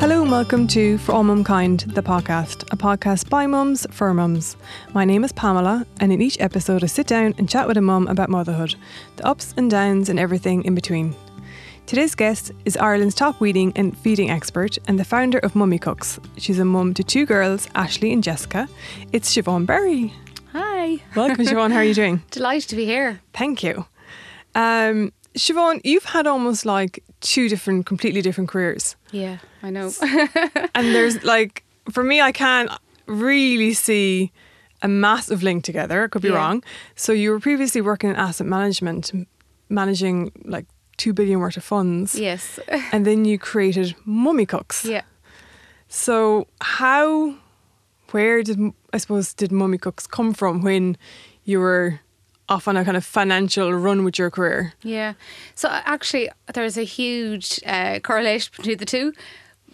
Hello and welcome to For All Mumkind, the podcast, a podcast by mums for mums. My name is Pamela, and in each episode, I sit down and chat with a mum about motherhood, the ups and downs, and everything in between. Today's guest is Ireland's top weaning and feeding expert and the founder of Mummy Cooks. She's a mum to two girls, Ashley and Jessica. It's Siobhan Berry. Hi. Welcome, Siobhan. How are you doing? Delighted to be here. Thank you. Um, Siobhan, you've had almost like two different, completely different careers. Yeah, I know. and there's like, for me, I can't really see a massive link together. I could be Yeah. wrong. So you were previously working in asset management, managing like two billion worth of funds. yes. And then you created Mummy Cooks. yeah. So how, where did I suppose did Mummy Cooks come from when you were off on a kind of financial run with your career? Yeah. So actually, there's a huge uh, correlation between the two.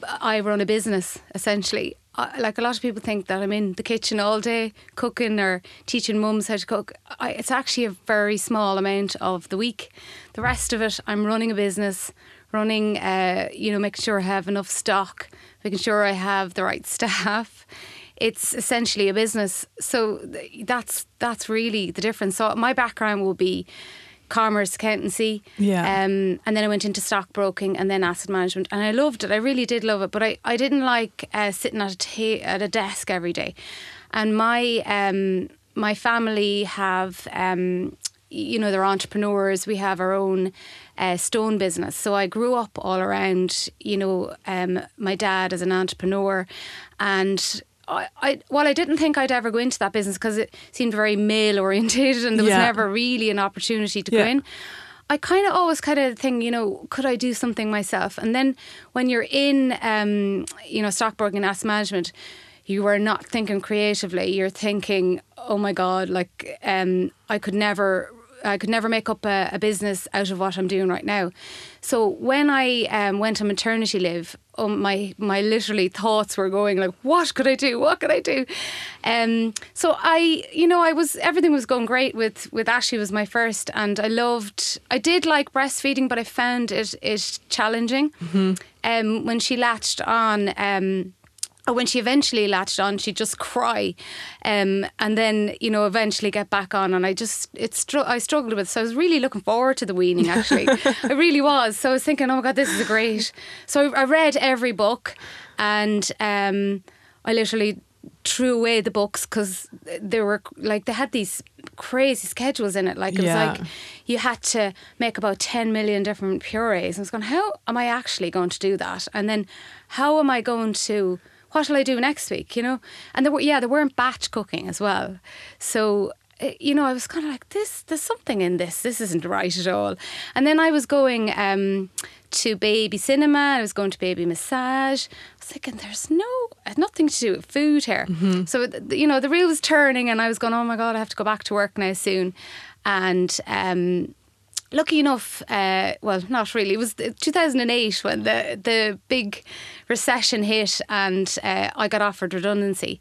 I run a business essentially. I, like a lot of people think that I'm in the kitchen all day cooking or teaching mums how to cook. I, it's actually a very small amount of the week. The rest of it, I'm running a business, running, uh, you know, making sure I have enough stock, making sure I have the right staff. It's essentially a business. So th- that's that's really the difference. So my background will be commerce accountancy. Yeah. Um, and then I went into stockbroking and then asset management, and I loved it. I really did love it, but I, I didn't like uh, sitting at a ta- at a desk every day. And my um, my family have um, you know they're entrepreneurs. We have our own uh, stone business, so I grew up all around. You know, um, my dad is an entrepreneur, and. I, I while I didn't think I'd ever go into that business because it seemed very male orientated and there was Yeah. never really an opportunity to Yeah. go in. I kind of always kind of think, you know, could I do something myself? And then when you're in, um, you know, stockbroking and asset management, you are not thinking creatively. You're thinking, oh my god, like um, I could never. I could never make up a, a business out of what I'm doing right now. So when I um, went on maternity leave, oh, my my literally thoughts were going like, what could I do? What could I do? Um, so I, you know, I was everything was going great with with Ashley was my first, and I loved. I did like breastfeeding, but I found it it challenging. Um, when she latched on. Um, when she eventually latched on, she'd just cry, um, and then you know eventually get back on. And I just it str- I struggled with. it. So I was really looking forward to the weaning. Actually, I really was. So I was thinking, oh my god, this is great. So I, read every book, and um, I literally threw away the books because they were like they had these crazy schedules in it. Like it Yeah. was like you had to make about 10 million different purees. I was going, how am I actually going to do that? And then how am I going to, what will I do next week, you know? And there were, yeah, there weren't batch cooking as well. So, eh, you know, I was kind of like, this, there's something in this. This isn't right at all. And then I was going um, to baby cinema. I was going to baby massage. I was thinking, there's no, nothing to do with food here. So, you know, the wheel was turning and I was going, oh my God, I have to go back to work now soon. And, um, lucky enough, uh, well, not really. It was 2008 when the the big recession hit, and uh, I got offered redundancy.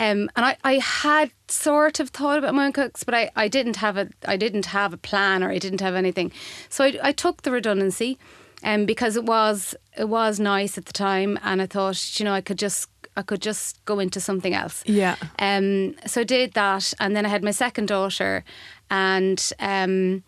Um, and I, I had sort of thought about Mummy Cooks, but I, I didn't have a I didn't have a plan or I didn't have anything. So I, I took the redundancy, um, because it was it was nice at the time, and I thought you know I could just I could just go into something else. Yeah. Um, so I did that, and then I had my second daughter, and um,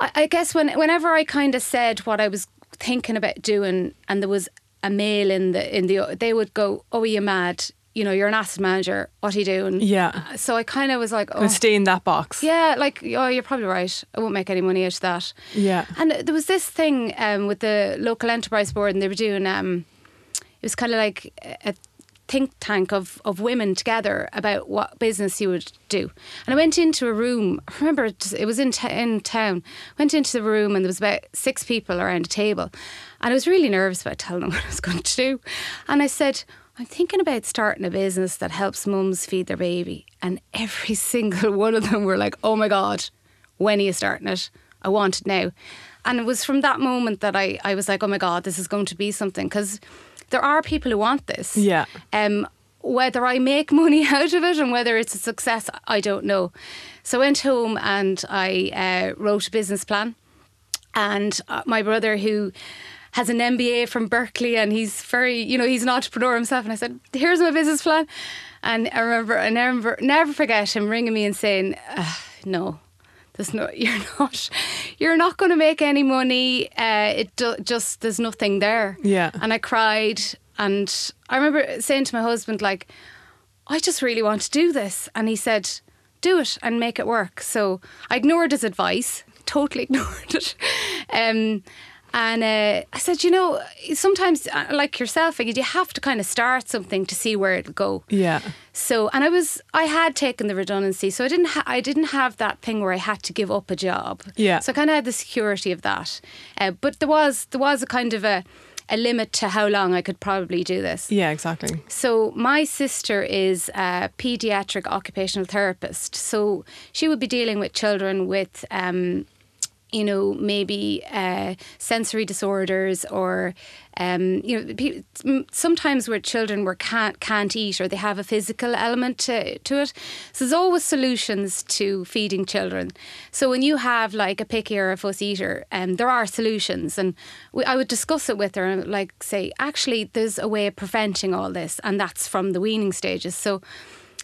I, I guess when whenever I kind of said what I was thinking about doing, and there was a male in the in the, they would go, "Oh, are you mad? You know, you're an asset manager. What are you doing?" Yeah. So I kind of was like, "Oh, stay in that box. yeah, like oh, you're probably right. I won't make any money out of that." Yeah. And there was this thing um, with the local enterprise board, and they were doing. Um, it was kind of like a think tank of, of women together about what business you would do. And I went into a room. I remember it, it was in t- in town. Went into the room, and there was about six people around a table, and I was really nervous about telling them what I was going to do. And I said. I'm thinking about starting a business that helps mums feed their baby. And every single one of them were like, oh my God, when are you starting it? I want it now. And it was from that moment that I, I was like, oh my God, this is going to be something. Because there are people who want this. Yeah. Um, whether I make money out of it and whether it's a success, I don't know. So I went home and I uh, wrote a business plan. And uh, my brother, who has an MBA from Berkeley and he's very, you know, he's an entrepreneur himself. And I said, here's my business plan. And I remember, I never, never forget him ringing me and saying, no, there's no, you're not, you're not going to make any money. Uh, it do, just, there's nothing there. Yeah. And I cried. And I remember saying to my husband, like, I just really want to do this. And he said, do it and make it work. So I ignored his advice, totally ignored it. Um, and uh, I said, you know, sometimes, uh, like yourself, you have to kind of start something to see where it'll go. Yeah. So, and I was, I had taken the redundancy, so I didn't, ha- I didn't have that thing where I had to give up a job. Yeah. So I kind of had the security of that. Uh, but there was, there was a kind of a, a limit to how long I could probably do this. Yeah, exactly. So my sister is a pediatric occupational therapist. So she would be dealing with children with. Um, you know, maybe uh, sensory disorders, or um, you know, sometimes where children were can't can't eat, or they have a physical element to, to it. So there's always solutions to feeding children. So when you have like a picky or a fuss eater, um, there are solutions, and we, I would discuss it with her and like say, actually, there's a way of preventing all this, and that's from the weaning stages. So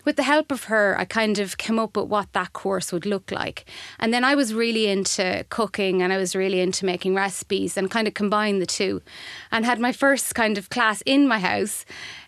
with the help of her, I kind of came up with what that course would look like. And then I was really into cooking and I was really into making recipes and kind of combined the two. And had my first kind of class in my house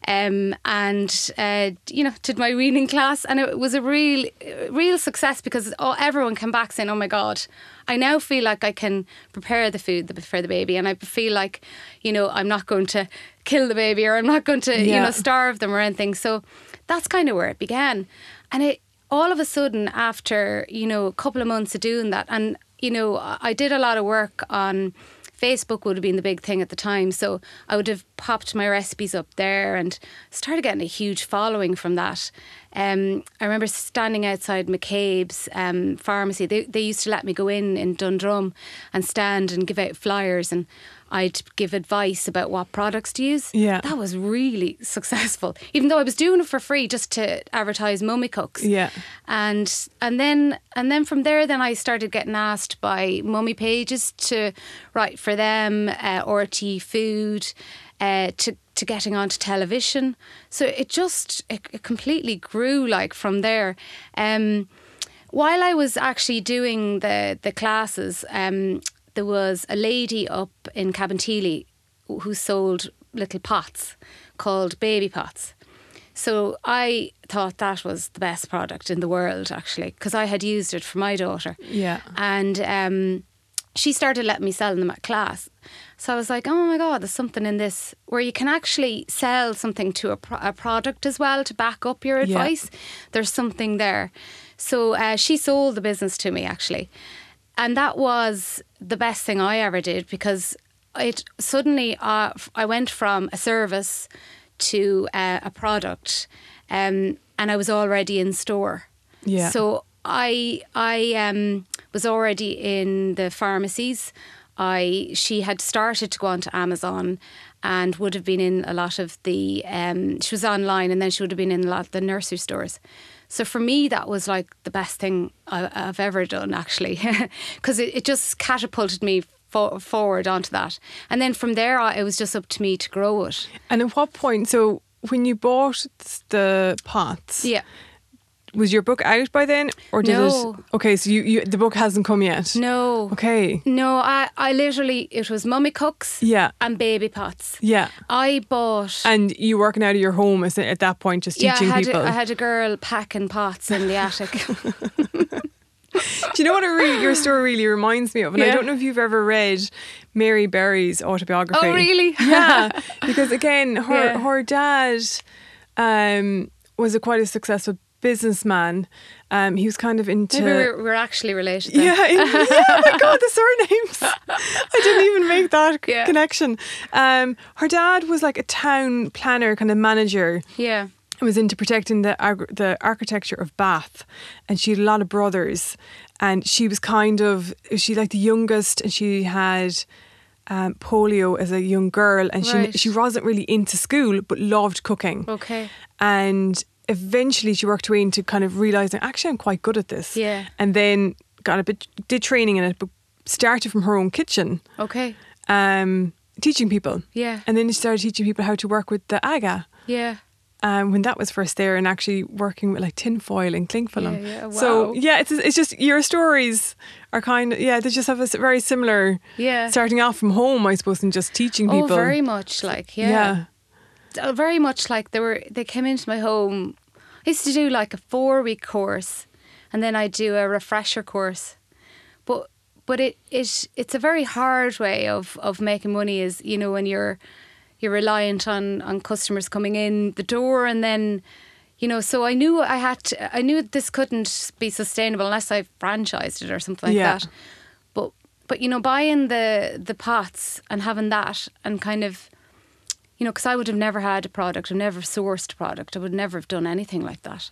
um, and, uh, you know, did my weaning class. And it was a real, real success because oh, everyone came back saying, oh my God, I now feel like I can prepare the food for the baby. And I feel like, you know, I'm not going to kill the baby or I'm not going to, yeah. you know, starve them or anything. So, that's kind of where it began. And it all of a sudden, after, you know, a couple of months of doing that, and, you know, I did a lot of work on Facebook would have been the big thing at the time. So I would have popped my recipes up there and started getting a huge following from that. Um, I remember standing outside McCabe's um, pharmacy. They, they used to let me go in in Dundrum and stand and give out flyers. And I'd give advice about what products to use. Yeah. That was really successful. Even though I was doing it for free just to advertise mummy cooks. Yeah. And and then and then from there then I started getting asked by mummy pages to write for them, uh, RTÉ food, uh, to to getting onto television. So it just it, it completely grew like from there. Um, while I was actually doing the the classes, um, there was a lady up in Cabinteely who sold little pots called baby pots. So I thought that was the best product in the world, actually, because I had used it for my daughter. Yeah. And um, she started letting me sell them at class. So I was like, oh my God, there's something in this where you can actually sell something to a, pro- a product as well to back up your advice. Yeah. There's something there. So uh, she sold the business to me, actually. And that was the best thing I ever did because it suddenly uh, I went from a service to uh, a product, um, and I was already in store. Yeah. So I I um, was already in the pharmacies. I she had started to go onto Amazon and would have been in a lot of the um, she was online and then she would have been in a lot of the nursery stores. So for me, that was like the best thing I, have ever done, actually, because it, it just catapulted me for, forward onto that. And then from there, it was just up to me to grow it. And at what point? So when you bought the pots, yeah was your book out by then, or did no. it? Okay, so you, you the book hasn't come yet. No. Okay. No, I I literally it was mummy cooks. Yeah. And baby pots. Yeah. I bought. And you working out of your home at that point, just teaching yeah, I people. A, I had a girl packing pots in the attic. Do you know what really, your story really reminds me of? And yeah. I don't know if you've ever read Mary Berry's autobiography. Oh, really? yeah, because again, her Yeah. her dad um, was a quite a successful businessman. Um, he was kind of into. Maybe we're, we're actually related. Then. Yeah, yeah, oh my god, the surnames. I didn't even make that Yeah. connection. Um, her dad was like a town planner, kind of manager. Yeah. Was into protecting the the architecture of Bath, and she had a lot of brothers, and she was kind of she like the youngest, and she had um, polio as a young girl, and Right. she she wasn't really into school, but loved cooking Okay. and eventually she worked her way into kind of realizing actually I'm quite good at this. Yeah. And then got a bit did training in it, but started from her own kitchen. Okay. Um, teaching people. Yeah. And then she started teaching people how to work with the aga. Yeah. Um, when that was first there, and actually working with like tinfoil and cling film. Yeah, yeah, So yeah, it's it's just your stories are kind of yeah they just have a very similar. Yeah. Starting off from home, I suppose, and just teaching people. Oh, very much like yeah. yeah. Uh, very much like they were they came into my home. I used to do like a four week course and then I do a refresher course. But but it, it it's a very hard way of of making money is you know when you're you're reliant on on customers coming in the door and then you know so I knew I had to, I knew this couldn't be sustainable unless I franchised it or something like Yeah. that. But but you know buying the the pots and having that and kind of you know, because I would have never had a product, I've never sourced a product, I would never have done anything like that.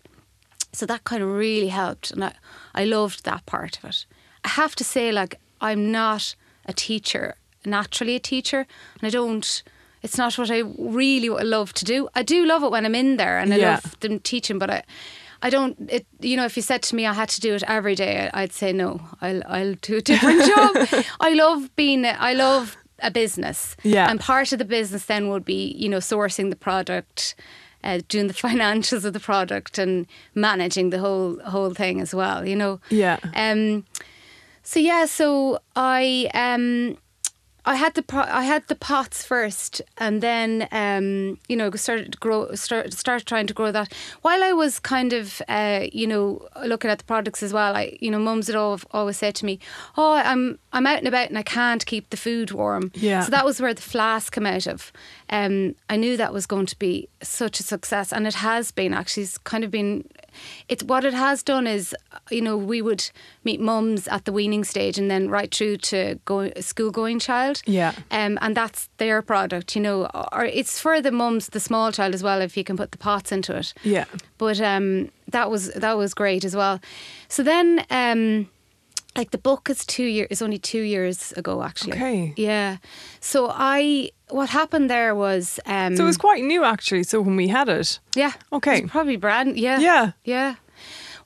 So that kind of really helped, and I, I loved that part of it. I have to say, like, I'm not a teacher, naturally a teacher, and I don't. It's not what I really love to do. I do love it when I'm in there, and I Yeah. love them teaching, but I. I don't. It, you know, if you said to me I had to do it every day, I'd say no. I'll I'll do a different job. I love being. I love a business. Yeah. And part of the business then would be, you know, sourcing the product, uh, doing the financials of the product, and managing the whole whole thing as well. You know. Yeah. Um. So yeah. So I um. I had the pro- I had the pots first, and then um, you know started grow start start trying to grow that. While I was kind of uh, you know looking at the products as well, I you know mums had al- always said to me, "Oh, I'm I'm out and about and I can't keep the food warm." Yeah. So that was where the flask came out of. Um, I knew that was going to be such a success, and it has been actually. It's kind of been. It's what it has done is, you know, we would meet mums at the weaning stage, and then right through to go, school going child. Yeah. Um, and that's their product, you know, or it's for the mums, the small child as well, if you can put the pots into it. Yeah. But um, that was that was great as well. So then, um, like the book is two years is only two years ago actually. Okay. Yeah. So I what happened there was um, So it was quite new actually. So when we had it, yeah. Okay. It probably brand yeah. Yeah. Yeah.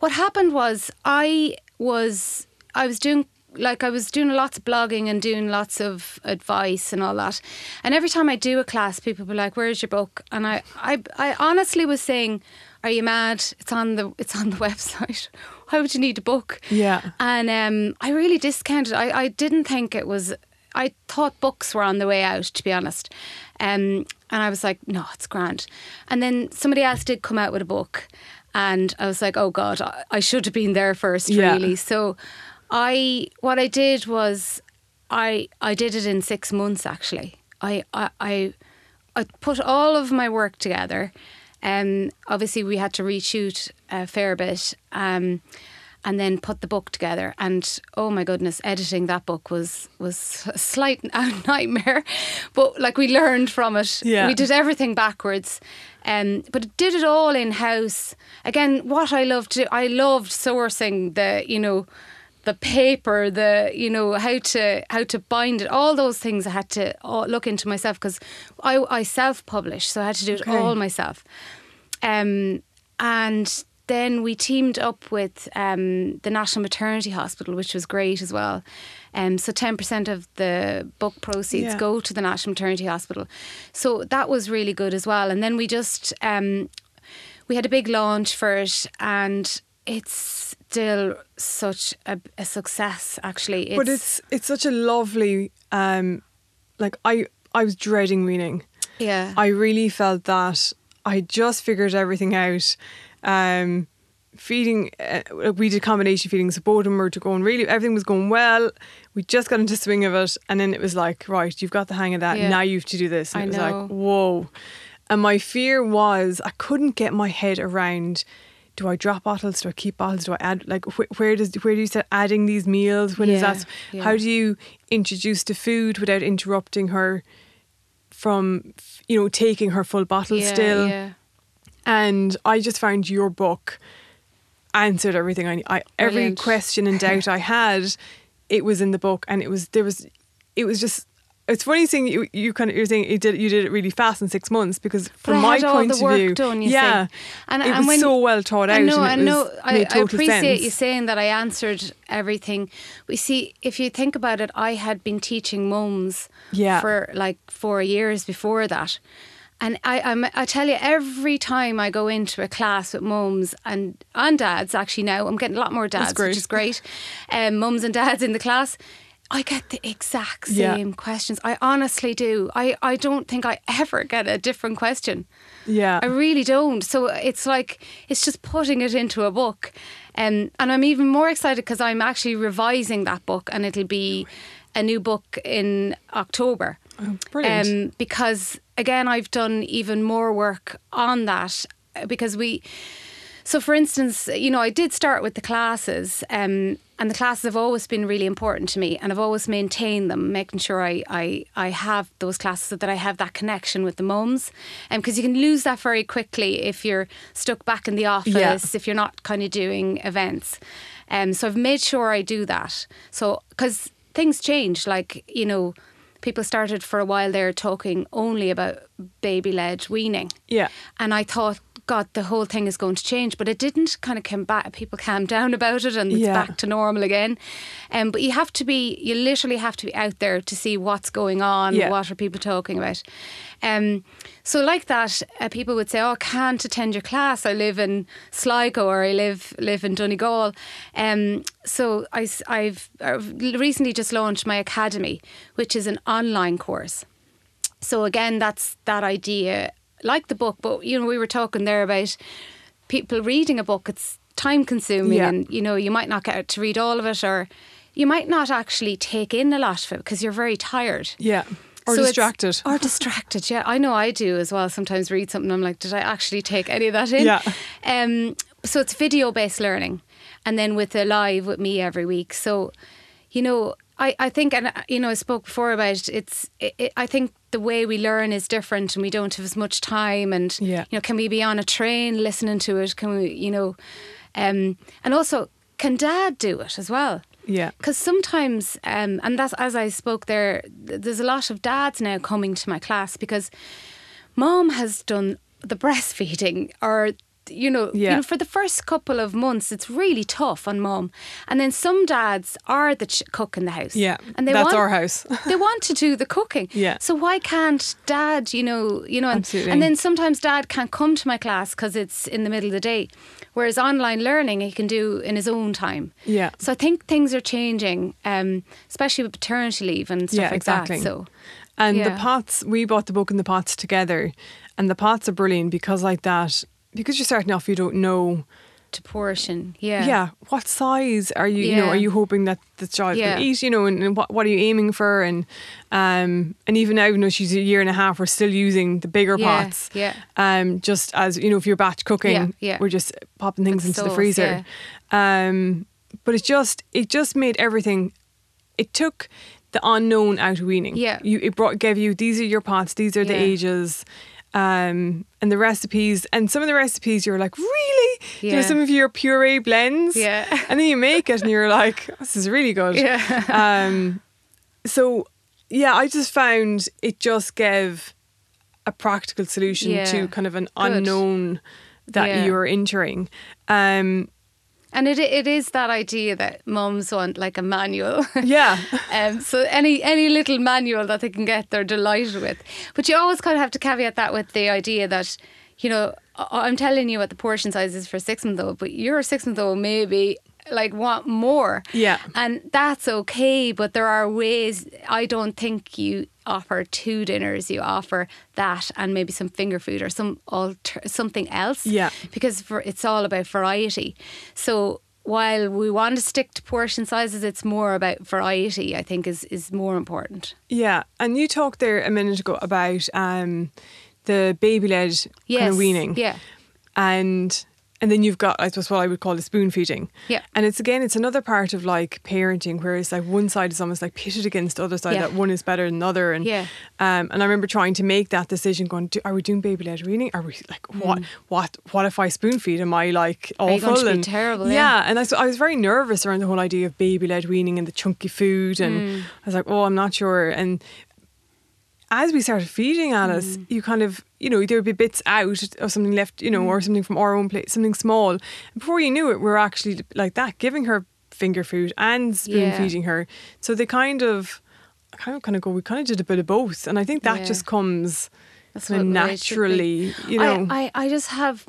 What happened was I was I was doing like I was doing lots of blogging and doing lots of advice and all that. And every time I do a class, people were like, "Where's your book?" And I, I, I honestly was saying, "Are you mad? It's on the, it's on the website. Why would you need a book?" Yeah. And um, I really discounted. I, I didn't think it was. I thought books were on the way out, to be honest. Um, and I was like, no, it's grand. And then somebody else did come out with a book, and I was like, oh god, I, I should have been there first, Yeah. really. So, I what I did was, I I did it in six months actually. I I. I I put all of my work together. Um, obviously, we had to reshoot a fair bit, um, and then put the book together. And oh my goodness, editing that book was was a slight nightmare, but like we learned from it. Yeah. We did everything backwards, um, but it did it all in house. Again, what I loved to, I loved sourcing the you know the paper, the you know how to how to bind it, all those things I had to look into myself because I I self published, so I had to do it Okay. all myself. Um, and then we teamed up with um, the National Maternity Hospital, which was great as well. Um, so ten percent of the book proceeds Yeah. go to the National Maternity Hospital. So that was really good as well. And then we just um, we had a big launch for it, and it's still such a, a success. Actually, but it's it's such a lovely um like I I was dreading weaning. yeah, I really felt that I just figured everything out. Um, feeding, uh, we did combination feeding, so both of them were to going really, everything was going well. We just got into the swing of it, and then it was like, right, you've got the hang of that. Yeah. Now you have to do this. And I it was know. like, whoa. And my fear was I couldn't get my head around. Do I drop bottles? Do I keep bottles? Do I add like wh- where does where do you start adding these meals? When is Yeah, that? yeah. How do you introduce the food without interrupting her from you know taking her full bottle yeah, still? Yeah. And I just found your book answered everything I, I every Brilliant. question and doubt I had. It was in the book, and it was there was it was just it's funny seeing you. You kind of you're saying you did you did it really fast in six months because But from my point of view, done, you see. yeah, And- it and was when- so well thought out. I know, I know. I, I appreciate sense. you saying that I answered everything. We see, if you think about it, I had been teaching mums Yeah. for like four years before that. And I, I'm, I tell you, every time I go into a class with mums and, and dads, actually now, I'm getting a lot more dads, which is great. Um, mums and dads in the class, I get the exact Yeah. same questions. I honestly do. I, I don't think I ever get a different question. Yeah, I really don't. So it's like it's just putting it into a book, um, and I'm even more excited because I'm actually revising that book, and it'll be a new book in October. Oh, brilliant. Um, because again, I've done even more work on that uh, because we. So, for instance, you know, I did start with the classes, um, and the classes have always been really important to me, and I've always maintained them, making sure I I, I have those classes so that I have that connection with the mums, and because you can lose that very quickly if you're stuck back in the office, if you're not kind of doing events. Um, so I've made sure I do that. So because things change, like you know, people started for a while there talking only about baby led weaning. yeah, And I thought, God, the whole thing is going to change. But it didn't kind of come back. People calmed down about it and it's Yeah. back to normal again. Um, but you have to be, you literally have to be out there to see what's going on, Yeah. what are people talking about. Um, so, like that, uh, people would say, Oh, I can't attend your class. I live in Sligo or I live, live in Donegal. Um, so, I, have recently just launched my academy, which is an online course. So again, that's that idea, like the book. But you know, we were talking there about people reading a book. It's time consuming, Yeah. and you know, you might not get to read all of it, or you might not actually take in a lot of it because you're very tired. yeah, or So distracted. Or distracted, yeah. I know I do as well. Sometimes read something, I'm like, did I actually take any of that in? Yeah. Um, so it's video based learning, and then with a live with me every week. So, you know, I, I think, and uh, you know, I spoke before about it, it's. It, it, I think the way we learn is different, and we don't have as much time. And Yeah. you know, can we be on a train listening to it? Can we, you know, um, and also, can Dad do it as well? yeah, Because sometimes, um, and that's as I spoke there, there's a lot of dads now coming to my class because mom has done the breastfeeding or. You know, you know, for the first couple of months, it's really tough on mom. And then some dads are the ch- cook in the house. yeah. and they That's want, our house. they want to do the cooking. Yeah. So why can't dad, you know, you know, and, Absolutely. and then sometimes dad can't come to my class because it's in the middle of the day. Whereas online learning he can do in his own time. Yeah. So I think things are changing, um, especially with paternity leave and stuff Yeah, like exactly. that. So And the Yeah. pots, we bought the book and the pots together, and the pots are brilliant because like that, because you're starting off, you don't know. to portion, yeah, Yeah, what size are you? You know, are you hoping that the child Yeah. can eat? You know, and, and what what are you aiming for? And um, and even now, you know, she's a year and a half. We're still using the bigger Yeah, pots. yeah. Um, just as you know, if you're batch cooking, Yeah, yeah. we're just popping things With into the freezer. Um, but it just it just made everything. It took the unknown out of weaning. Yeah. you it brought gave you these are your pots. These are the ages. Um, and the recipes, and some of the recipes you're like, really? You know, Yeah. some of your puree blends. Yeah. And then you make it and you're like, this is really good. Yeah. Um, so, yeah, I just found it just gave a practical solution Yeah. to kind of an Good. unknown that Yeah. you're entering. Um, And it it is that idea that mums want like a manual. yeah. Um, so any any little manual that they can get, they're delighted with. But you always kind of have to caveat that with the idea that, you know, I'm telling you what the portion size is for six month old, but your six month old maybe like want more. Yeah. And that's okay, but there are ways I don't think you offer two dinners, you offer that and maybe some finger food or some alter something else. Yeah. Because for it's all about variety. So while we want to stick to portion sizes, it's more about variety, I think is is more important. Yeah. And you talked there a minute ago about um, the baby led kind of weaning. Yeah. and and then you've got I suppose what I would call the spoon feeding. Yeah. And it's again it's another part of like parenting where it's like one side is almost like pitted against the other side Yeah. that one is better than the other and Yeah. um and I remember trying to make that decision going are we doing baby led weaning are we like what what what if I spoon feed am I like Mm. Awful going to be and terrible, yeah, yeah. and I, was- I was very nervous around the whole idea of baby led weaning and the chunky food and Mm. I was like oh I'm not sure and as we started feeding Alice, Mm. you kind of, you know, there would be bits out of something left, you know, Mm. or something from our own plate, something small. Before you knew it, we were actually like that, giving her finger food and spoon Yeah. feeding her. So they kind of, kind of, kind of go. We kind of did a bit of both, and I think that Yeah. just comes That's kind of what it should be. naturally, you know. I, I, I just have,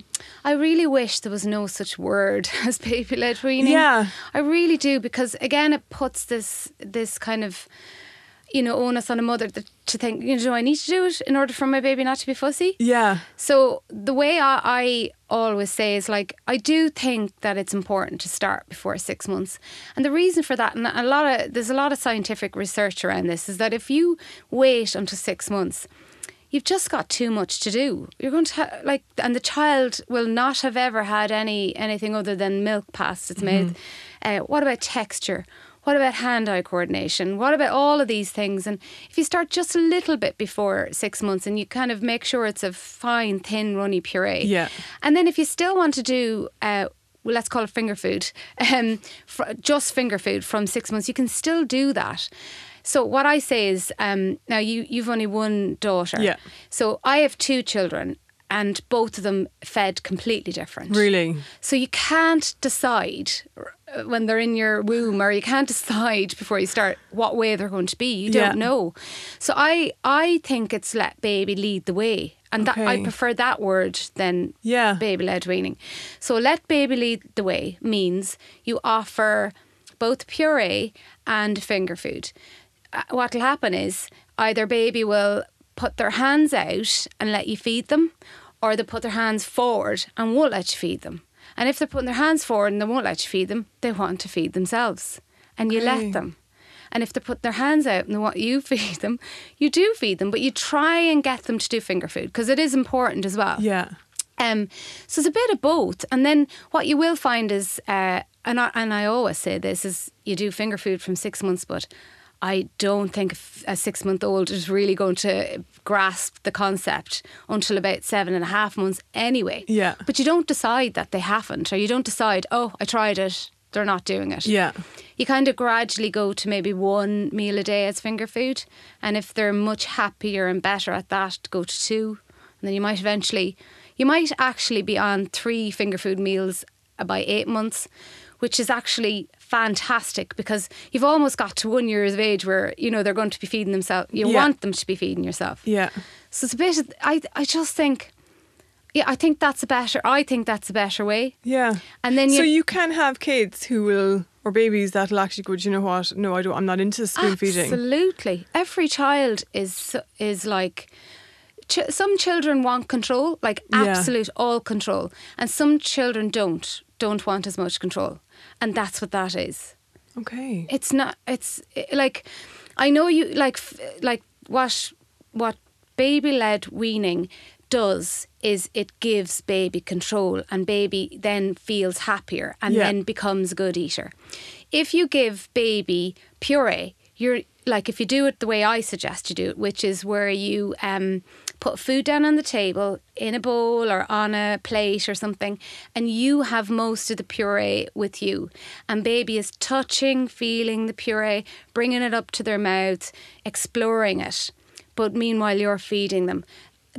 I really wish there was no such word as baby led weaning. Yeah. I really do because again, it puts this this kind of, you know, onus on a mother that, to think, you know, do I need to do it in order for my baby not to be fussy? yeah, So the way I, I always say is like I do think that it's important to start before six months, and the reason for that, and a lot of there's a lot of scientific research around this, is that if you wait until six months. You've just got too much to do. You're going to ha- like, and the child will not have ever had any anything other than milk past its mouth. Uh, what about texture? What about hand-eye coordination? What about all of these things? And if you start just a little bit before six months, and you kind of make sure it's a fine, thin, runny puree, Yeah. and then if you still want to do, uh, well, let's call it finger food, um, fr- just finger food from six months, you can still do that. So what I say is, um, now you you've only one daughter, Yeah. So I have two children, and both of them fed completely different. really. So you can't decide uh, when they're in your womb, or you can't decide before you start what way they're going to be. You don't know. So I I think it's let baby lead the way, and that I prefer that word than Yeah. baby led weaning. So let baby lead the way means you offer both puree and finger food. Uh, What'll happen is either baby will put their hands out and let you feed them, or they put their hands forward and won't let you feed them. And if they're putting their hands forward and they won't let you feed them, they want to feed themselves, and you Okay. let them. And if they put their hands out and they want you feed them, you do feed them, but you try and get them to do finger food because it is important as well. Yeah. Um, so it's a bit of both. And then what you will find is, uh, and I, and I always say this is you do finger food from six months, but I don't think a six month old is really going to grasp the concept until about seven and a half months anyway. Yeah. But you don't decide that they haven't, or you don't decide, oh, I tried it, they're not doing it Yeah. you kind of gradually go to maybe one meal a day as finger food. And if they're much happier and better at that, go to two. And then you might eventually, you might actually be on three finger food meals by eight months, which is actually fantastic because you've almost got to one years of age where, you know, they're going to be feeding themselves. You Yeah. want them to be feeding yourself. Yeah. So it's a bit, of- I, I just think, yeah, I think that's a better, I think that's a better way. Yeah. And then so you- you can have kids who will, or babies that'll actually go, "Do you know what? No, I don't. I'm not into spoon feeding. Absolutely. Every child is is like ch- some children want control, like Yeah. absolute all control, and some children don't don't want as much control, and that's what that is. Okay. It's not. It's like I know you like like what what baby led weaning does is it gives baby control and baby then feels happier and Yeah. then becomes a good eater. If you give baby puree, you're like if you do it the way I suggest you do it, which is where you um, put food down on the table in a bowl or on a plate or something, and you have most of the puree with you, and baby is touching, feeling the puree, bringing it up to their mouth, exploring it. But meanwhile, you're feeding them.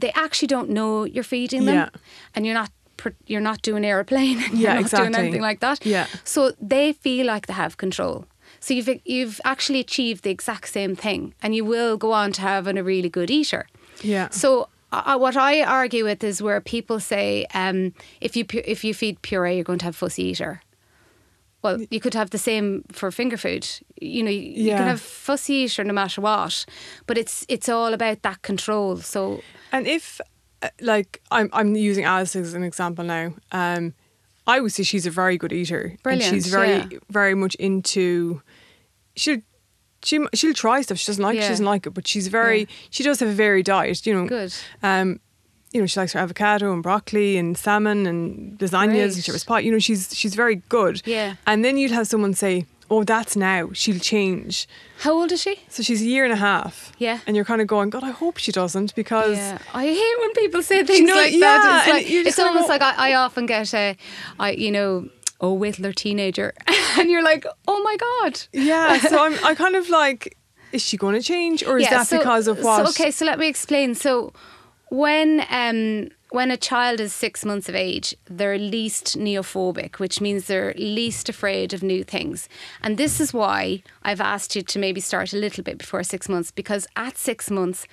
They actually don't know you're feeding them, Yeah. and you're not. You're not doing airplane. and Yeah, you're not exactly. doing anything like that. Yeah. So they feel like they have control. So you've you've actually achieved the exact same thing, and you will go on to having a really good eater. Yeah. So uh, what I argue with is where people say um, if you pu- if you feed puree, you're going to have fussy eater. Well, you could have the same for finger food. You know, you, you can have fussy eater no matter what, but it's it's all about that control. So And if, uh, like, I'm I'm using Alice as an example now. Um, I would say she's a very good eater. Brilliant, And she's very yeah. very much into. She'll she she'll try stuff. She doesn't like. it, Yeah. She doesn't like it, but she's very. Yeah. She does have a varied diet. You know. Good. Um, you know, she likes her avocado and broccoli and salmon and lasagnas Great. and shepherd's pie. You know, she's she's very good. Yeah. And then you'd have someone say, "Oh, that's now. She'll change." how old is she? So she's a year and a half. Yeah. And you're kind of going, God, I hope she doesn't because Yeah, I hate when people say things know, like yeah, that. It's like it's almost go- like I, I often get a, I you know, oh wait till they're teenager, and you're like, oh my god, Yeah, so I'm I kind of like is she going to change, or is Yeah, that so- because of what? So, okay, so let me explain. So when um when a child is six months of age, they're least neophobic, which means they're least afraid of new things. And this is why I've asked you to maybe start a little bit before six months, because at six months,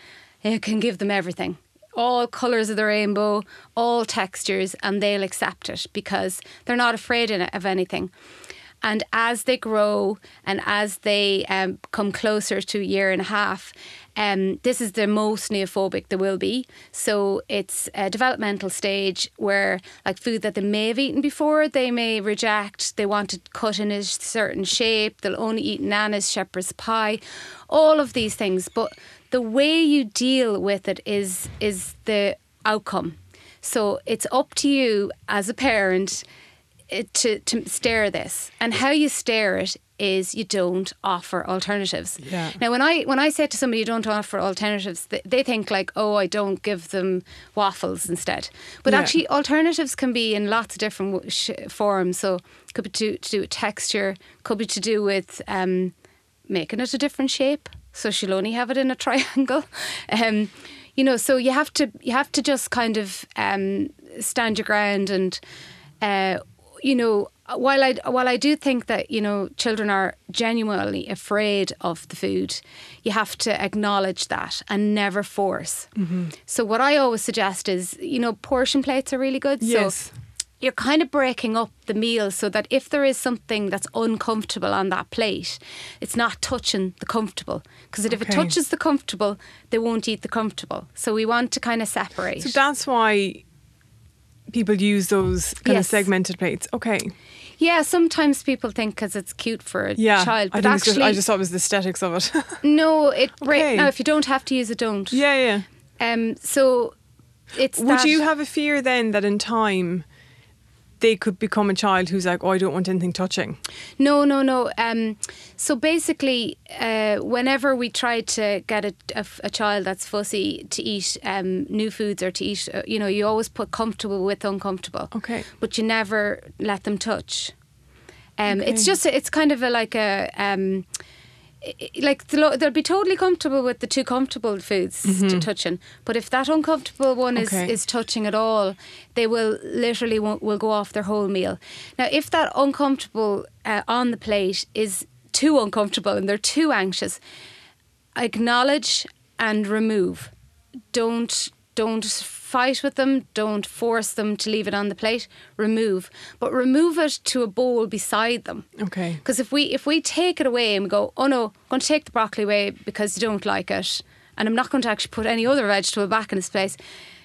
you can give them everything. All colours of the rainbow, all textures, and they'll accept it because they're not afraid of anything. And as they grow and as they um, come closer to a year and a half, um, this is the most neophobic there will be. So it's a developmental stage where, like food that they may have eaten before, they may reject. They want to cut in a certain shape. They'll only eat nanas, shepherd's pie, all of these things. But the way you deal with it is is the outcome. So it's up to you as a parent to, to stare this and how you stare it is you don't offer alternatives Yeah. now when i when i say to somebody you don't offer alternatives they, they think like oh i don't give them waffles instead but Yeah. actually alternatives can be in lots of different sh- forms so could be to, to do with texture could be to do with um, making it a different shape so she'll only have it in a triangle um, you know so you have to you have to just kind of um, stand your ground and uh, you know while I while I do think that you know children are genuinely afraid of the food, you have to acknowledge that and never force. So what I always suggest is you know portion plates are really good. Yes. So you're kind of breaking up the meal so that if there is something that's uncomfortable on that plate, it's not touching the comfortable. Because if it touches the comfortable, they won't eat the comfortable. So we want to kind of separate. So that's why people use those kind Yes. of segmented plates. Okay. yeah, sometimes people think because it's cute for a Yeah. child, I but think actually, just, I just thought it was the aesthetics of it. no. It. Okay. No, if you don't have to use it, don't. yeah, yeah. Um. So it's. Would that- you have a fear then that in time they could become a child who's like, oh, I don't want anything touching? No, no, no. Um, so basically, uh, whenever we try to get a child that's fussy to eat um, new foods or to eat, uh, you know, you always put comfortable with uncomfortable. Okay. But you never let them touch. Um, It's just, it's kind of a, like a. Like they'll, be totally comfortable with the two comfortable foods to touching, but if that uncomfortable one is, Mm-hmm. Okay. is touching at all, they will literally will, will go off their whole meal. Now, if that uncomfortable uh, on the plate is too uncomfortable and they're too anxious, acknowledge and remove. Don't don't fight with them. Don't force them to leave it on the plate. Remove, but remove it to a bowl beside them. Okay. Because if we if we take it away and we go, oh no, I'm going to take the broccoli away because you don't like it, and I'm not going to actually put any other vegetable back in its place,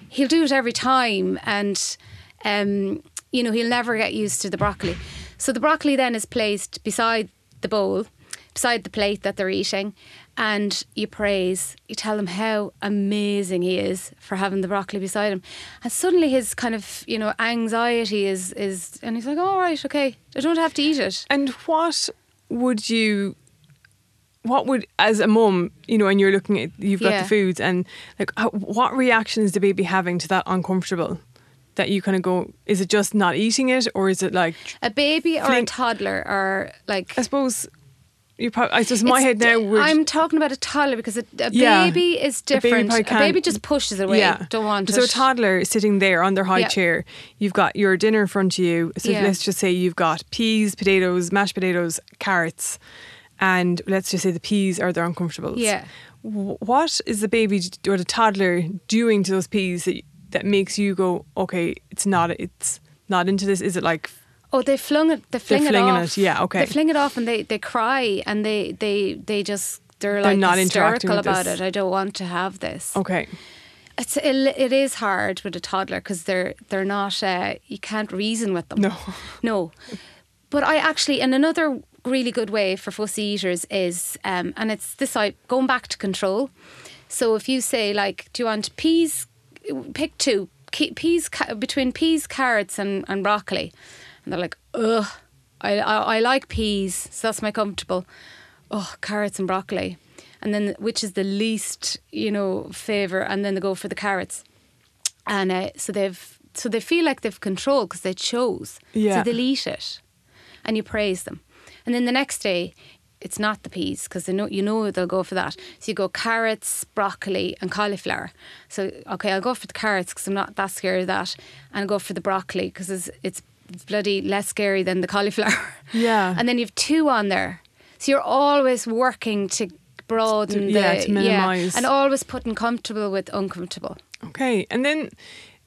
he'll do it every time, and um, you know he'll never get used to the broccoli. So the broccoli then is placed beside the bowl, beside the plate that they're eating, and you praise. You tell him how amazing he is for having the broccoli beside him, and suddenly his kind of you know anxiety is is, and he's like, all right, okay, I don't have to eat it. And what would you, what would, as a mum, you know, and you're looking at, you've got Yeah. the foods and like, what reaction is the baby having to that uncomfortable? That you kind of go, is it just not eating it or is it like, A baby or a toddler or like. I suppose, you probably, I just, my It's head now would. I'm talking about a toddler because a, a Yeah. baby is A baby different. A baby just pushes away. Yeah. Don't want so it. a toddler is sitting there on their high Yeah. chair. You've got your dinner in front of you. So Yeah. let's just say you've got peas, potatoes, mashed potatoes, carrots, and let's just say the peas are their uncomfortables. Yeah. What is the baby or the toddler doing to those peas that that makes you go, okay, it's not, it's not into this? Is it like, Oh, they flung it. They fling it flinging off. it, yeah, okay. They fling it off and they, they cry and they they they just they're, They're like not hysterical about this. it. I don't want to have this. okay, It's it, it is hard with a toddler because they're they're not uh, you can't reason with them. No. no. But I actually and another really good way for fussy eaters is um, and it's this I going back to control. So if you say like, do you want peas? Pick two peas between peas, carrots, and, and broccoli, and they're like, ugh, I, I I like peas, so that's my comfortable. Oh, carrots and broccoli, and then which is the least you know favor, and then they go for the carrots, and uh, so they've so they feel like they've control because they chose, Yeah. so they'll eat it, and you praise them, and then the next day. it's not the peas because they know you know they'll go for that. So you go carrots, broccoli, and cauliflower. So okay, I'll go for the carrots because I'm not that scared of that, and I'll go for the broccoli because it's, it's it's bloody less scary than the cauliflower. Yeah. and then you have two on there, so you're always working to broaden yeah, the to minimise. and always putting comfortable with uncomfortable. Okay, and then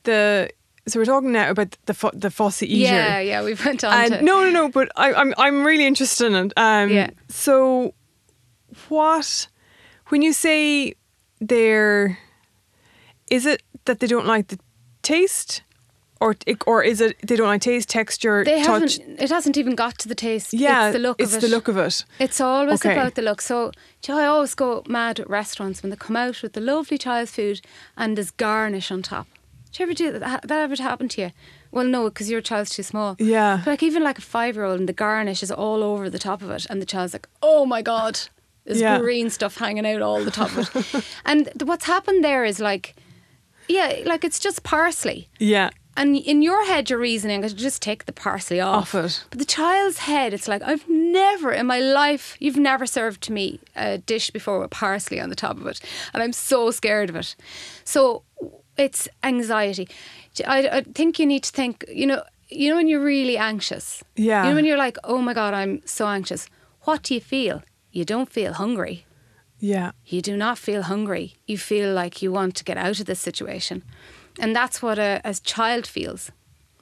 the so we're talking now about the fu- the fussy eater. Yeah, yeah, we've went on And to no, no, no. But I, I'm I'm really interested in it. Um, Yeah. So, what when you say they're, is it that they don't like the taste, or or is it they don't like taste, texture, They touch? haven't. It hasn't even got to the taste. Yeah, it's the look it's of it. the look of it. It's always Okay. about the look. So, you know, I always go mad at restaurants when they come out with the lovely child's food and there's garnish on top. Do you ever do that? That ever happen to you? Well, no, because your child's too small. Yeah. But like even like a five year old and the garnish is all over the top of it, and the child's like, "Oh my god, there's Yeah. green stuff hanging out all the top of it." and what's happened there is like, yeah, like it's just parsley. Yeah. And in your head, you're reasoning, I just take the parsley off. Off it. But the child's head, it's like, I've never in my life, you've never served to me a dish before with parsley on the top of it. And I'm so scared of it. So it's anxiety. I, I think you need to think, you know, you know when you're really anxious. Yeah. You know when you're like, oh my God, I'm so anxious. What do you feel? You don't feel hungry. Yeah. You do not feel hungry. You feel like you want to get out of this situation. And that's what a, a child feels.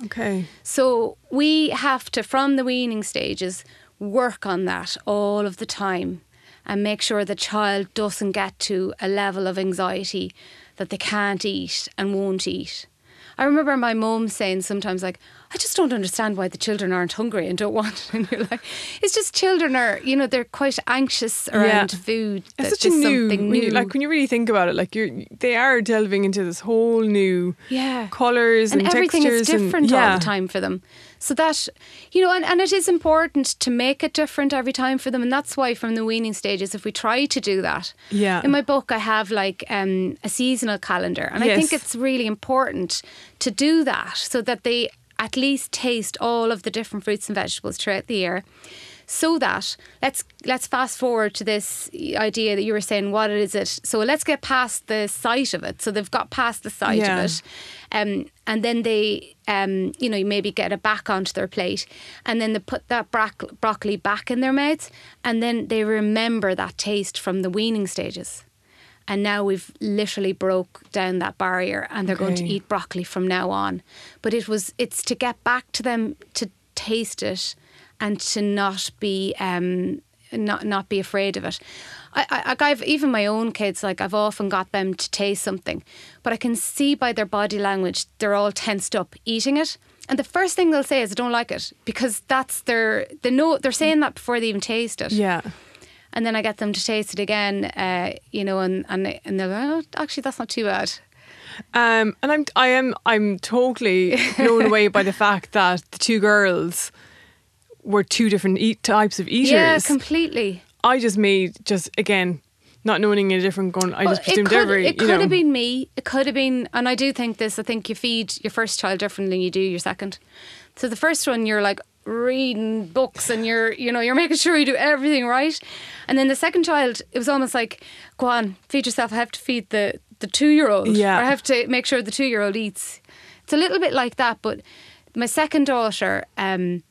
Okay. So we have to, from the weaning stages, work on that all of the time and make sure the child doesn't get to a level of anxiety that they can't eat and won't eat. I remember my mum saying sometimes, like, I just don't understand why the children aren't hungry and don't want it. And you're like, it's just children are, you know, they're quite anxious around food. It's such a new, something when you, like when you really think about it, like you're they are delving into this whole new Yeah. colors and, and everything textures is different and, all yeah. the time for them. So that you know, and, and it is important to make it different every time for them, and that's why from the weaning stages, if we try to do that, Yeah. In my book, I have like um, a seasonal calendar, and I think it's really important to do that so that they at least taste all of the different fruits and vegetables throughout the year. So that let's let's fast forward to this idea that you were saying. What is it? So let's get past the sight of it. So they've got past the sight Yeah. of it, um, and then they, um, you know, maybe get it back onto their plate, and then they put that broc- broccoli back in their mouths, and then they remember that taste from the weaning stages. And now we've literally broke down that barrier, and they're going to eat broccoli from now on. But it was it's to get back to them to taste it and to not be um, not not be afraid of it. I, I, I've even my own kids, like I've often got them to taste something, but I can see by their body language they're all tensed up eating it. And the first thing they'll say is, "I don't like it," because that's their they know they're saying that before they even taste it Yeah. and then I get them to taste it again, uh, you know, and and and they're like, oh, actually, that's not too bad. Um, and I'm I am I'm totally blown away by the fact that the two girls were two different eat types of eaters. Yeah, completely. I just made just again not knowing any different. Going, I Well, just presumed it could, every. it could know, have been me. It could have been, and I do think this. I think you feed your first child differently than you do your second. So the first one, you're like reading books and you're, you know, you're making sure you do everything right. And then the second child, it was almost like, go on, feed yourself. I have to feed the the two year old. Yeah. Or I have to make sure the two year old eats. It's a little bit like that, but my second daughter, um,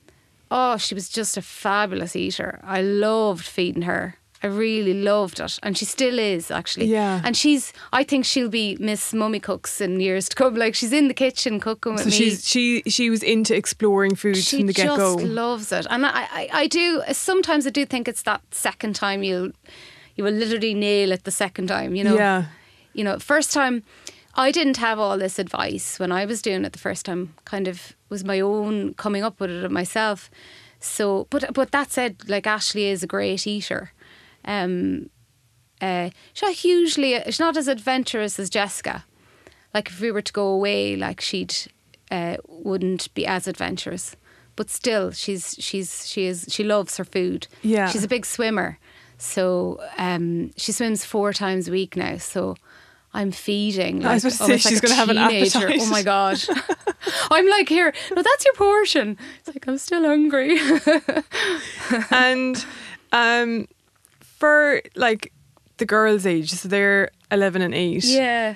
oh, she was just a fabulous eater. I loved feeding her. I really loved it, and she still is actually. Yeah. And she's, I think she'll be Miss Mummy Cooks in years to come. Like she's in the kitchen cooking with So me. she's she she was into exploring foods she from the get go. She just loves it, and I, I, I do. Sometimes I do think it's that second time you'll, you will literally nail it the second time. You know. Yeah. You know, first time. I didn't have all this advice when I was doing it the first time. Kind of was my own coming up with it myself. So, but but that said, like Ashley is a great eater. Um, uh, she's not hugely. She's not as adventurous as Jessica. Like if we were to go away, like she'd uh, wouldn't be as adventurous. But still, she's she's she is she loves her food. Yeah. she's a big swimmer, so um, she swims four times a week now. So. I'm feeding. I was like, about to say she's like gonna have an appetite. Oh my god! I'm like here. No, that's your portion. It's like I'm still hungry. and um, for like the girls' age, so they're eleven and eight. Yeah.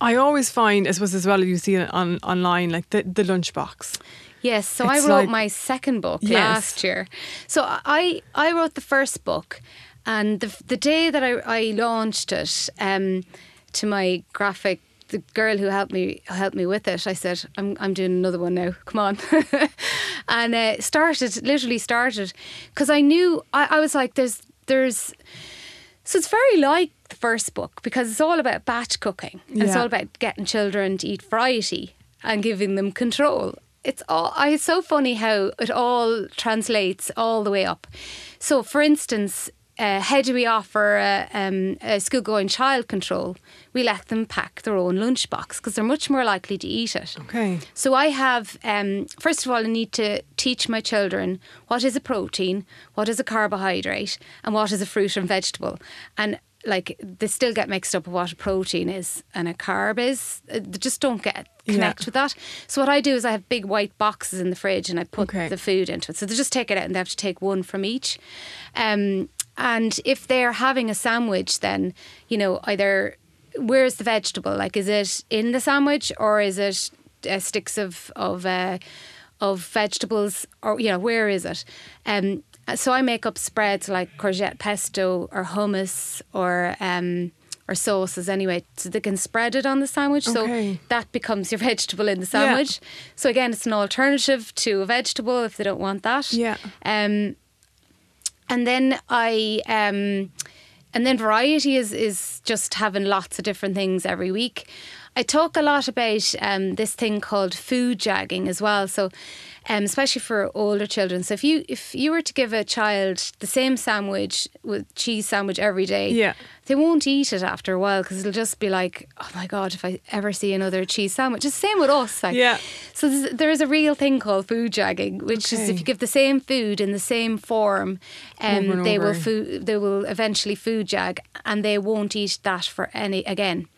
I always find, I suppose, as well as you see it on online, like the the lunchbox. Yes, so It's I wrote like- my second book Yes. last year. So I I wrote the first book, and the the day that I, I launched it um, to my graphic, the girl who helped me helped me with it, I said I'm I'm doing another one now. Come on, and uh, started literally started because I knew I, I was like there's there's. So it's very like the first book because it's all about batch cooking. And It's all about getting children to eat variety and giving them control. It's all I- it's so funny how it all translates all the way up. So for instance, uh, how do we offer a, um, a school going child control? We let them pack their own lunchbox because they're much more likely to eat it. Okay. So I have, um, first of all, I need to teach my children what is a protein, what is a carbohydrate, and what is a fruit and vegetable. And like they still get mixed up with what a protein is and a carb is. Uh, They just don't get connect Yeah. with that. So what I do is I have big white boxes in the fridge and I put Okay. the food into it. So they just take it out and they have to take one from each. Um, and if they're having a sandwich, then you know either where's the vegetable? Like, is it in the sandwich or is it uh, sticks of of uh, of vegetables, or you know, where is it? Um, so I make up spreads like courgette pesto or hummus or. Um, or sauces anyway, so they can spread it on the sandwich. Okay. So that becomes your vegetable in the sandwich. So again, it's an alternative to a vegetable if they don't want that. Yeah. Um, and then I um, and then variety is is just having lots of different things every week. I talk a lot about um, this thing called food jagging as well. So, um, especially for older children. So if you if you were to give a child the same sandwich with cheese sandwich every day, Yeah. they won't eat it after a while because it'll just be like, oh my god, if I ever see another cheese sandwich. It's the same with us. Like, Yeah. So there's, a real thing called food jagging, which is if you give the same food in the same form, um, Over they will food, they will eventually food jag, and they won't eat that for any again.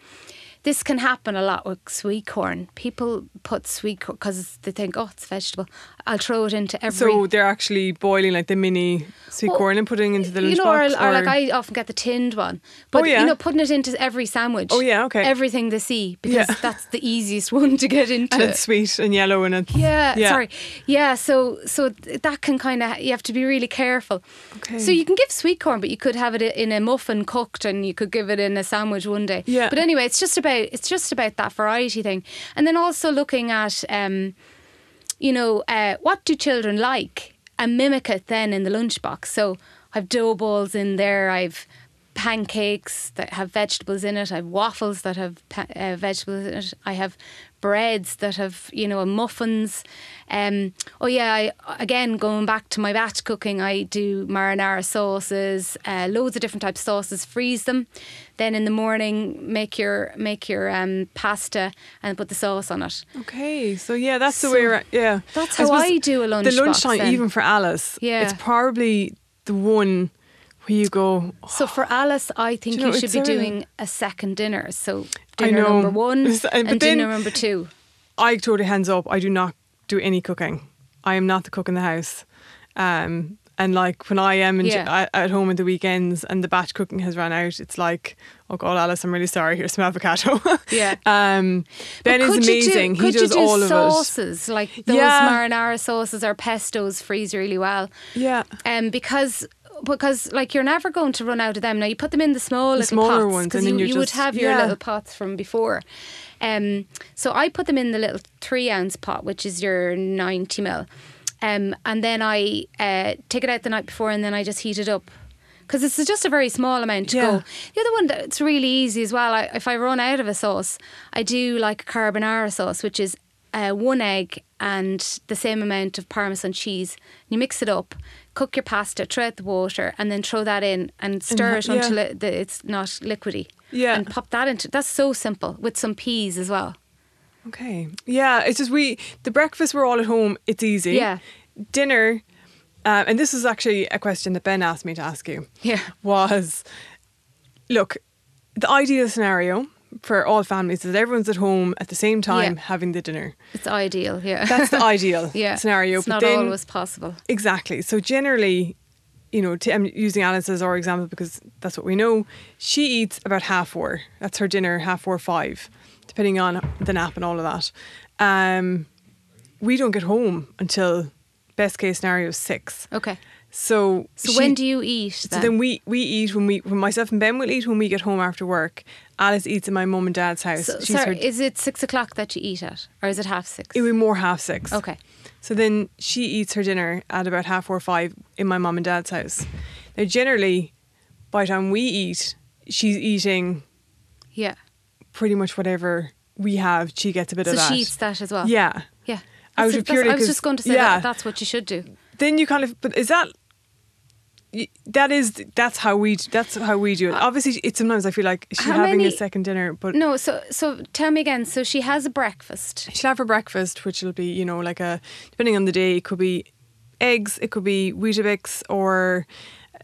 This can happen a lot with sweet corn. People put sweet corn because they think, oh, it's vegetable. I'll throw it into every. So they're actually boiling like the mini sweet Well, corn and putting it into the you know, lunchbox. or, or like I often get the tinned one, but Oh, yeah. you know, putting it into every sandwich. Oh, yeah, okay. Everything they see because Yeah. that's the easiest one to get into. and it's sweet and yellow and it's Yeah, Yeah. sorry. Yeah, so so that can kind of you have to be really careful. Okay. So you can give sweet corn, but you could have it in a muffin cooked, and you could give it in a sandwich one day. Yeah. But anyway, it's just about it's just about that variety thing, and then also looking at, um, you know, uh, what do children like, and mimic it then in the lunchbox. So I've dough balls in there. I've pancakes that have vegetables in it. I have waffles that have pa- uh, vegetables in it. I have breads that have, you know, muffins. Um, oh yeah, I, again going back to my batch cooking, I do marinara sauces, uh, loads of different types of sauces. Freeze them, then in the morning make your make your um, pasta and put the sauce on it. Okay, so yeah, that's the way around. Yeah, that's how I do a lunch. The lunchtime, even for Alice, Yeah. it's probably the one where you go. So for Alice, I think Do you, you should be doing a second dinner. So dinner number one uh, and dinner number two. I totally hands up. I do not do any cooking. I am not the cook in the house. Um, and like when I am in, Yeah. at, home at the weekends and the batch cooking has run out, it's like, oh God, Alice, I'm really sorry. Here's some avocado. Yeah. um, Ben is you do- amazing. he could does you do all of it. sauces like those Yeah. marinara sauces or pestos freeze really well. Yeah. Um, because because like you're never going to run out of them. Now you put them in the small The little smaller pots ones, because you, you would have your yeah. little pots from before. Um, so I put them in the little three ounce pot, which is your ninety mil, um, and then I uh, take it out the night before, and then I just heat it up. Because it's just a very small amount to Yeah. go. The other one that's really easy as well. I, if I run out of a sauce, I do like a carbonara sauce, which is uh, one egg and the same amount of parmesan cheese. You mix it up, cook your pasta, throw out the water, and then throw that in and stir ha- it yeah. until it, it's not liquidy. Yeah. and pop that into. That's so simple with some peas as well. Okay. Yeah, it's just we the breakfast we're all at home. It's easy. Yeah. Dinner, um, and this is actually a question that Ben asked me to ask you. Yeah. Was look, the ideal scenario for all families is that everyone's at home at the same time Yeah. having the dinner. It's ideal. Yeah, That's the ideal yeah scenario. It's but not then, always possible. Exactly. So generally, you know, t- I'm using Alice as our example because that's what we know. She eats about half four. That's her dinner, half four, five, depending on the nap and all of that. Um, we don't get home until best case scenario six. Okay. So, So she- when do you eat? so Then? then we we eat when we when myself and Ben will eat when we get home after work. Alice eats in my mum and dad's house. So, sorry, her, is it six o'clock that you eat at, or is it half six? it would be more half six. okay. So then she eats her dinner at about half four or five in my mum and dad's house. Now generally, by the time we eat, she's eating Yeah. pretty much whatever we have. She gets a bit So of that. she eats that as well. Yeah. Yeah. I was That's- that's- purely I was just going to say yeah. that that's what you should do. Then you kind of, but is that? That is that's how we that's how we do it. Obviously, it's sometimes I feel like she's Uh, having many- a second dinner, but No, so so tell me again. So she has a breakfast. she'll have her breakfast, which will be, you know, like a depending on the day, it could be eggs, it could be Weetabix, or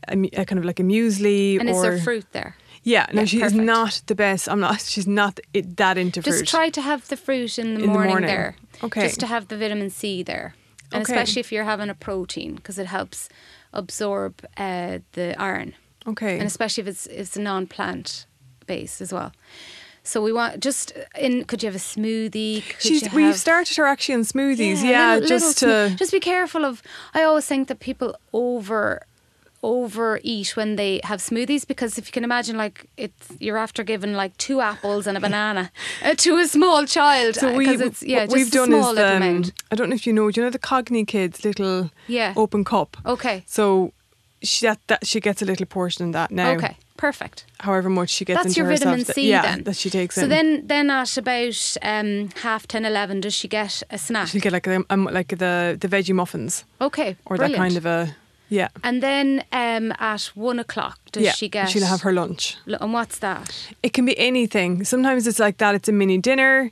a, a kind of like a muesli. And or, is there fruit there? Yeah, no, Yeah, she perfect. is not the best. I'm not. She's not it, that into Just fruit. try to have the fruit in the, In the morning, morning. there. Okay. Just to have the vitamin C there. And Okay. especially if you're having a protein because it helps absorb uh, the iron. okay. And especially if it's it's a non-plant base as well. So we want just in could you have a smoothie? Could She's. you We've started her actually in smoothies. Yeah, little- just little to. just be careful of. I always think that people over overeat when they have smoothies because if you can imagine like it's you're after giving like two apples and a banana uh, to a small child so we, it's, yeah, we've done small is um. I don't know if you know. Do you know the Cogni kids little Yeah. open cup? Okay. So she that, that she gets a little portion of that now. Okay. Perfect. However much she gets That's into your herself. vitamin that- C yeah, then. that she takes So in. then, then at about um, half 10, 11, does she get a snack? she'll get like a, um, like the the veggie muffins okay, or brilliant. that kind of a yeah. And then um, at one o'clock, does yeah, she get? she'll have her lunch. And what's that? It can be anything. Sometimes it's like that. It's a mini dinner,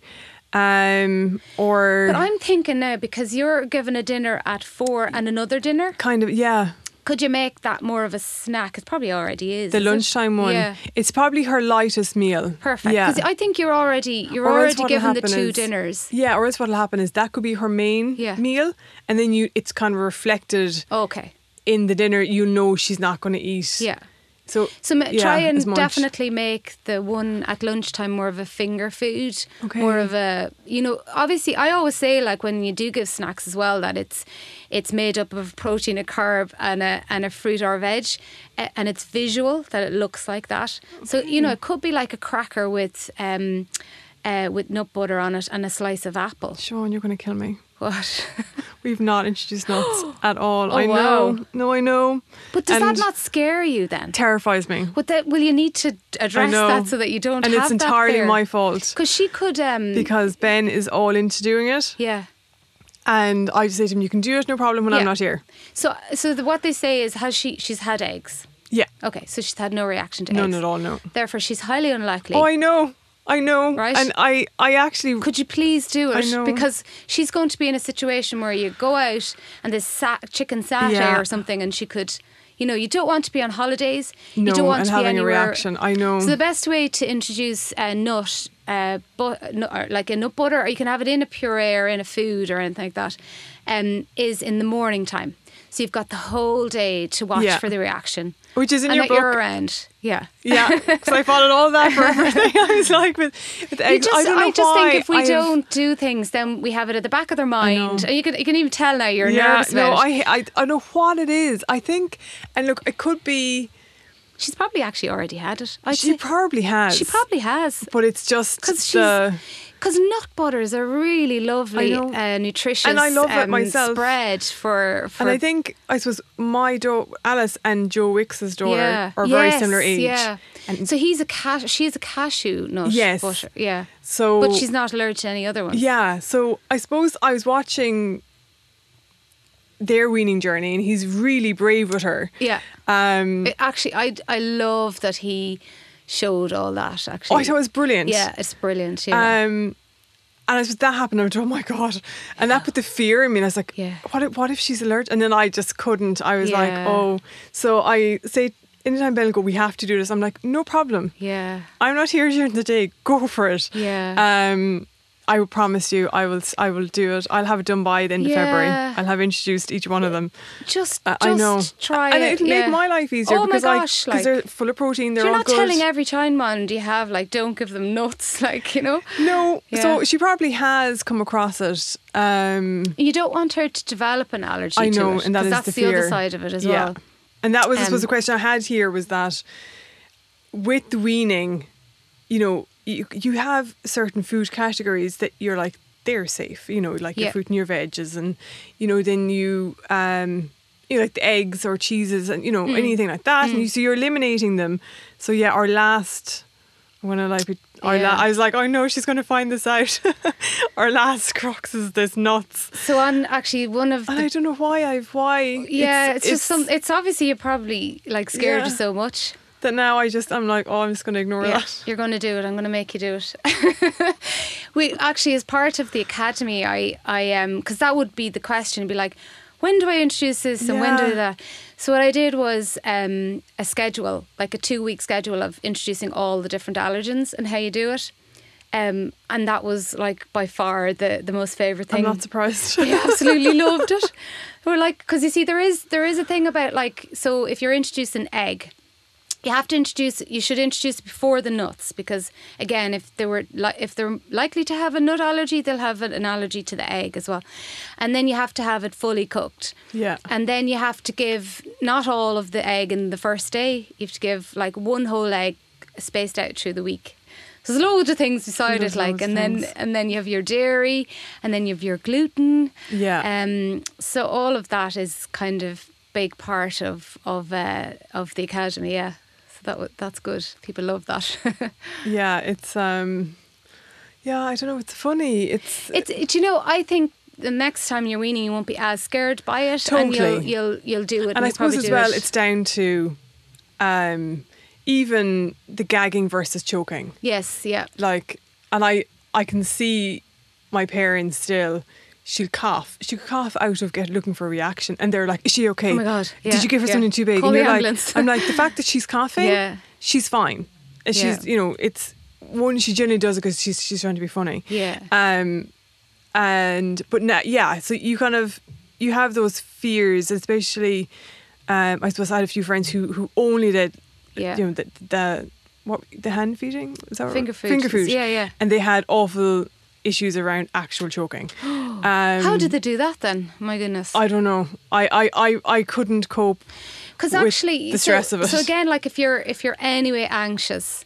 um, or But I'm thinking now because you're given a dinner at four and another dinner. kind of yeah. Could you make that more of a snack? It probably already is. The is it? lunchtime one. Yeah. It's probably her lightest meal. Perfect. Yeah. Because I think you're already you're Or already given the two is- dinners. Yeah, or else what'll happen is that could be her main Yeah. meal, and then you it's kind of reflected Okay. In the dinner. You know she's not going to eat. Yeah. So So ma- yeah, try and definitely make the one at lunchtime more of a finger food, Okay. more of a you know. Obviously, I always say like when you do give snacks as well that it's it's made up of protein, a carb, and a and a fruit or veg, and it's visual that it looks like that. So you know it could be like a cracker with um, uh, with nut butter on it and a slice of apple. Sean, you're going to kill me. What? We've not introduced nuts at all. Oh, I know. wow. No, I know. But does that not scare you then? terrifies me? But that, will you need to address that so that you don't and it's entirely my fault Because she could um because Ben is all into doing it, yeah. and I just say to him, "You can do it, no problem when Yeah. I'm not here." So so the, what they say is has she she's had eggs. Yeah, Okay, so she's had no reaction to none eggs. None at all. No. Therefore, she's highly unlikely. Oh, I know. I know. Right. And I, I actually. Could you please do I it? know. Because she's going to be in a situation where you go out and there's sa- chicken satay Yeah. or something, and she could, you know, you don't want to be on holidays. no, you don't want and to be having a reaction. I know. So the best way to introduce a nut, uh, but like a nut butter, or you can have it in a puree or in a food or anything like that, um, is in the morning time. So you've got the whole day to watch Yeah. for the reaction, Which is in and your you're book. around. Yeah. Yeah, because I followed all that for everything. I was like, with, with eggs, just, I don't know just why. think if we I have- don't do things, then we have it at the back of their mind, and you can you can even tell now you're yeah, nervous no. I, I, I know what it is. I think, and look, it could be. She's probably actually already had it. I'd she say. probably has. She probably has. But it's just Because she's. Because nut butters are really lovely, uh, nutritious, And I love it um, myself. Spread for, for And I think I suppose my daughter, Alice and Joe Wicks's daughter, yeah, are very Yes, similar age. Yeah. And so he's a cash. She's a cashew nut Yes. butter. Yeah. so, But she's not allergic to any other ones. yeah. So I suppose I was watching their weaning journey, and he's really brave with her. Yeah. Um, It- actually, I I love that he showed all that. Actually, oh, I thought it was brilliant. Yeah, it's brilliant. Yeah. Um, and as that happened, I was, oh my god, and that put the fear in me. And I was like, Yeah. what if, what if she's allergic? And then I just couldn't. I was like, oh. So I say anytime Ben will go, we have to do this. I'm like, no problem. yeah. I'm not here during the day. Go for it. Yeah. Um, I will promise you, I will. I will do it. I'll have it done by the end of February. I'll have introduced each one of them. Just, I- just I know. try and it. it'll yeah. make my life easier Oh my because gosh, like, 'cause like- they're full of protein. They're You're not good. telling every childmind you have like don't give them nuts, like you know. no, Yeah. so she probably has come across it. Um, You don't want her to develop an allergy. I to know, it, and that is that's the the, other side of it as yeah. well. And that was, I Um, suppose, the question I had here was that with the weaning, you know, you, you have certain food categories that you're like, they're safe, you know, like your fruit and your veggies. And, you know, then you, um, you know, like the eggs or cheeses and, you know, Mm. anything like that. And you, so you're eliminating them. So, yeah, our last, I want to like, be- our Yeah. la- I was like, oh no, she's going to find this out. our last crux is this nuts. So on actually one of And I don't know why I've, why. yeah, it's, just some. It's obviously you're probably like scared Yeah. so much. That now I just I'm like, oh, I'm just going to ignore Yeah, that. you're going to do it. I'm going to make you do it. we actually, as part of the academy, I, I, um, because that would be the question. Be like, when do I introduce this and when do that? So what I did was um, a schedule, like a two week schedule of introducing all the different allergens and how you do it. Um, and that was like by far the the most favorite thing. I'm not surprised. I absolutely loved it. We're like, because you see, there is there is a thing about like, so if you're introducing egg, you have to introduce. You should introduce before the nuts because again, if they were li- if they're likely to have a nut allergy, they'll have an allergy to the egg as well, and then you have to have it fully cooked. Yeah. And then you have to give not all of the egg in the first day. You have to give like one whole egg spaced out through the week. So there's loads of things beside There's it, like, and then things. and then you have your dairy, and then you have your gluten. Yeah. Um. So all of that is kind of big part of of uh, of the academy. Yeah. So that that's good. People love that. yeah, it's um yeah, I don't know, it's funny. It's it's it, you know I think. The next time you're weaning, you won't be as scared by it, and you'll you'll you'll do it. and I suppose as well it. it's down to um even the gagging versus choking. yes, yeah, Like and I I can see my parents still She'll cough. She'll cough out of get looking for a reaction, and they're like, "Is she okay? Oh my God, yeah, Did you give her yeah. something too big?" Call and the you're like, ambulance. "I'm like the fact that she's coughing, Yeah. she's fine. And she's, you know, it's one she generally does it because she's she's trying to be funny. Yeah. Um, and but now, yeah. So you kind of you have those fears, especially. Um, I suppose I had a few friends who who only did, Yeah. you know, the the what the hand feeding is that Finger food. finger food, Yeah, yeah. and they had awful issues around actual choking. um, How did they do that then? My goodness. I don't know. I I I, I couldn't cope. Because with actually, the so- stress of it. So again, like if you're if you're anyway anxious,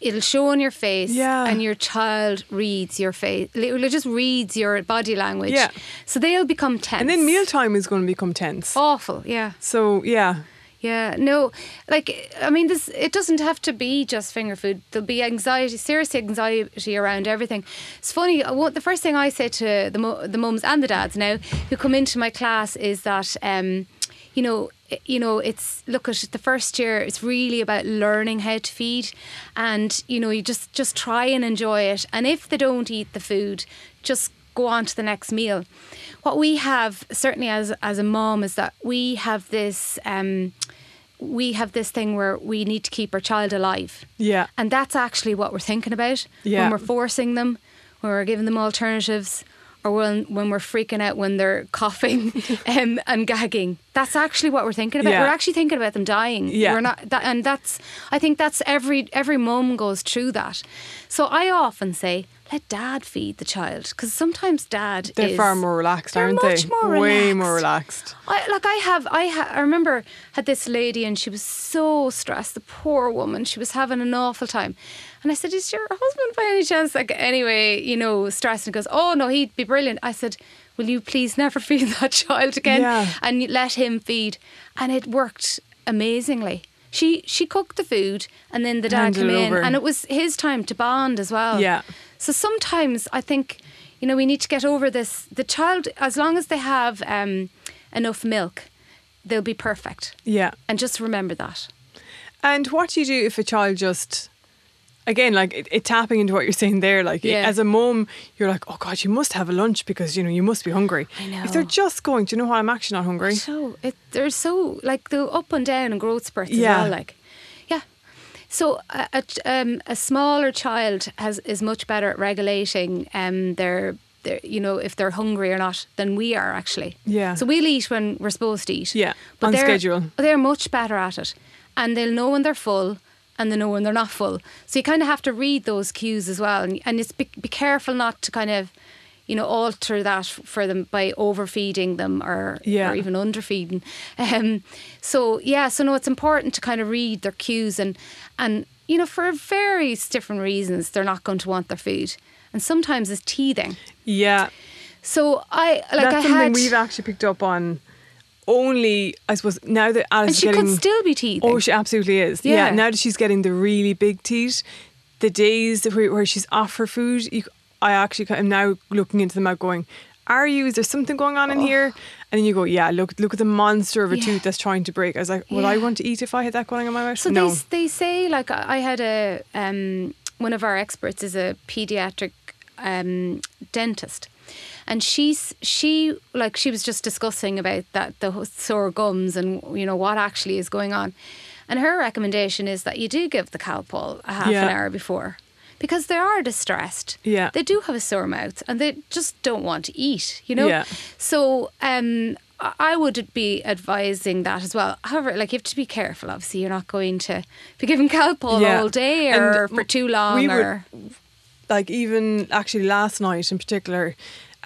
it'll show on your face, Yeah. and your child reads your face. It just reads your body language. Yeah. So they'll become tense. And then mealtime is going to become tense. Awful. Yeah. So yeah, Yeah, no, like I mean, this it doesn't have to be just finger food. There'll be anxiety, serious anxiety around everything. It's funny. I want- The first thing I say to the the mums and the dads now who come into my class is that, um, you know, you know, it's look at the first year. It's really about learning how to feed, and you know, you just just try and enjoy it. And if they don't eat the food, just go on to the next meal. What we have certainly as as a mom is that we have this um, we have this thing where we need to keep our child alive. yeah, And that's actually what we're thinking about Yeah. when we're forcing them, when we're giving them alternatives, or when, when we're freaking out when they're coughing um, and gagging. That's actually what we're thinking about. Yeah. We're actually thinking about them dying. Yeah. We're not, that, and that's. I think that's every every mum goes through that. So I often say, let dad feed the child because sometimes dad they're is far more relaxed, they're aren't much they? more Way more relaxed. relaxed. I like I have I ha- I remember had this lady and she was so stressed the poor woman she was having an awful time and I said is your husband by any chance like anyway you know stressed and goes oh no he'd be brilliant I said will you please never feed that child again Yeah. and let him feed and it worked amazingly she she cooked the food and then the dad Handed came in over. and it was his time to bond as well Yeah. so sometimes I think, you know, we need to get over this. The child, as long as they have um, enough milk, they'll be perfect. Yeah. And just remember that. And what do you do if a child just, again, like it, it tapping into what you're saying there, like Yeah. as a mom, you're like, oh God, you must have a lunch because you know you must be hungry. I know. If they're just going, do you know what? I'm actually not hungry. So it, they're so like the up and down and growth spurts Yeah. as well. Like, yeah. So a, a, um, a smaller child has is much better at regulating um, their, their, you know, if they're hungry or not than we are actually. Yeah. So we'll eat when we're supposed to eat. Yeah, But on they're, schedule. They're much better at it, and they'll know when they're full. And they know when they're not full. So you kind of have to read those cues as well. And, and it's be, be careful not to kind of, you know, alter that for them by overfeeding them or, Yeah. or even underfeeding. Um, so yeah, so no, it's important to kind of read their cues and and you know for various different reasons they're not going to want their food, and sometimes it's teething. Yeah, So I like that's I something had, we've actually picked up on. Only, I suppose, now that Alice and she getting. could still be teething. Oh, she absolutely is. Yeah. Yeah. Now that she's getting the really big teeth, the days where, where she's off her food, you, I actually am now looking into them out going, are you? Is there something going on in here? And then you go, yeah, look, look at the monster of a Oh. Yeah. tooth that's trying to break. I was like, would I want to eat if I had that going on my mouth? So no. they they say like I I had a um, one of our experts is a pediatric um, dentist, and she's she like she was just discussing about that the sore gums and you know what actually is going on, and her recommendation is that you do give the Calpol a half Yeah. an hour before. Because they are distressed. Yeah. They do have a sore mouth and they just don't want to eat, you know? Yeah. So um, I would be advising that as well. However, like you have to be careful. Obviously, you're not going to be giving Calpol Yeah. all day And or for too long. we or like even actually last night in particular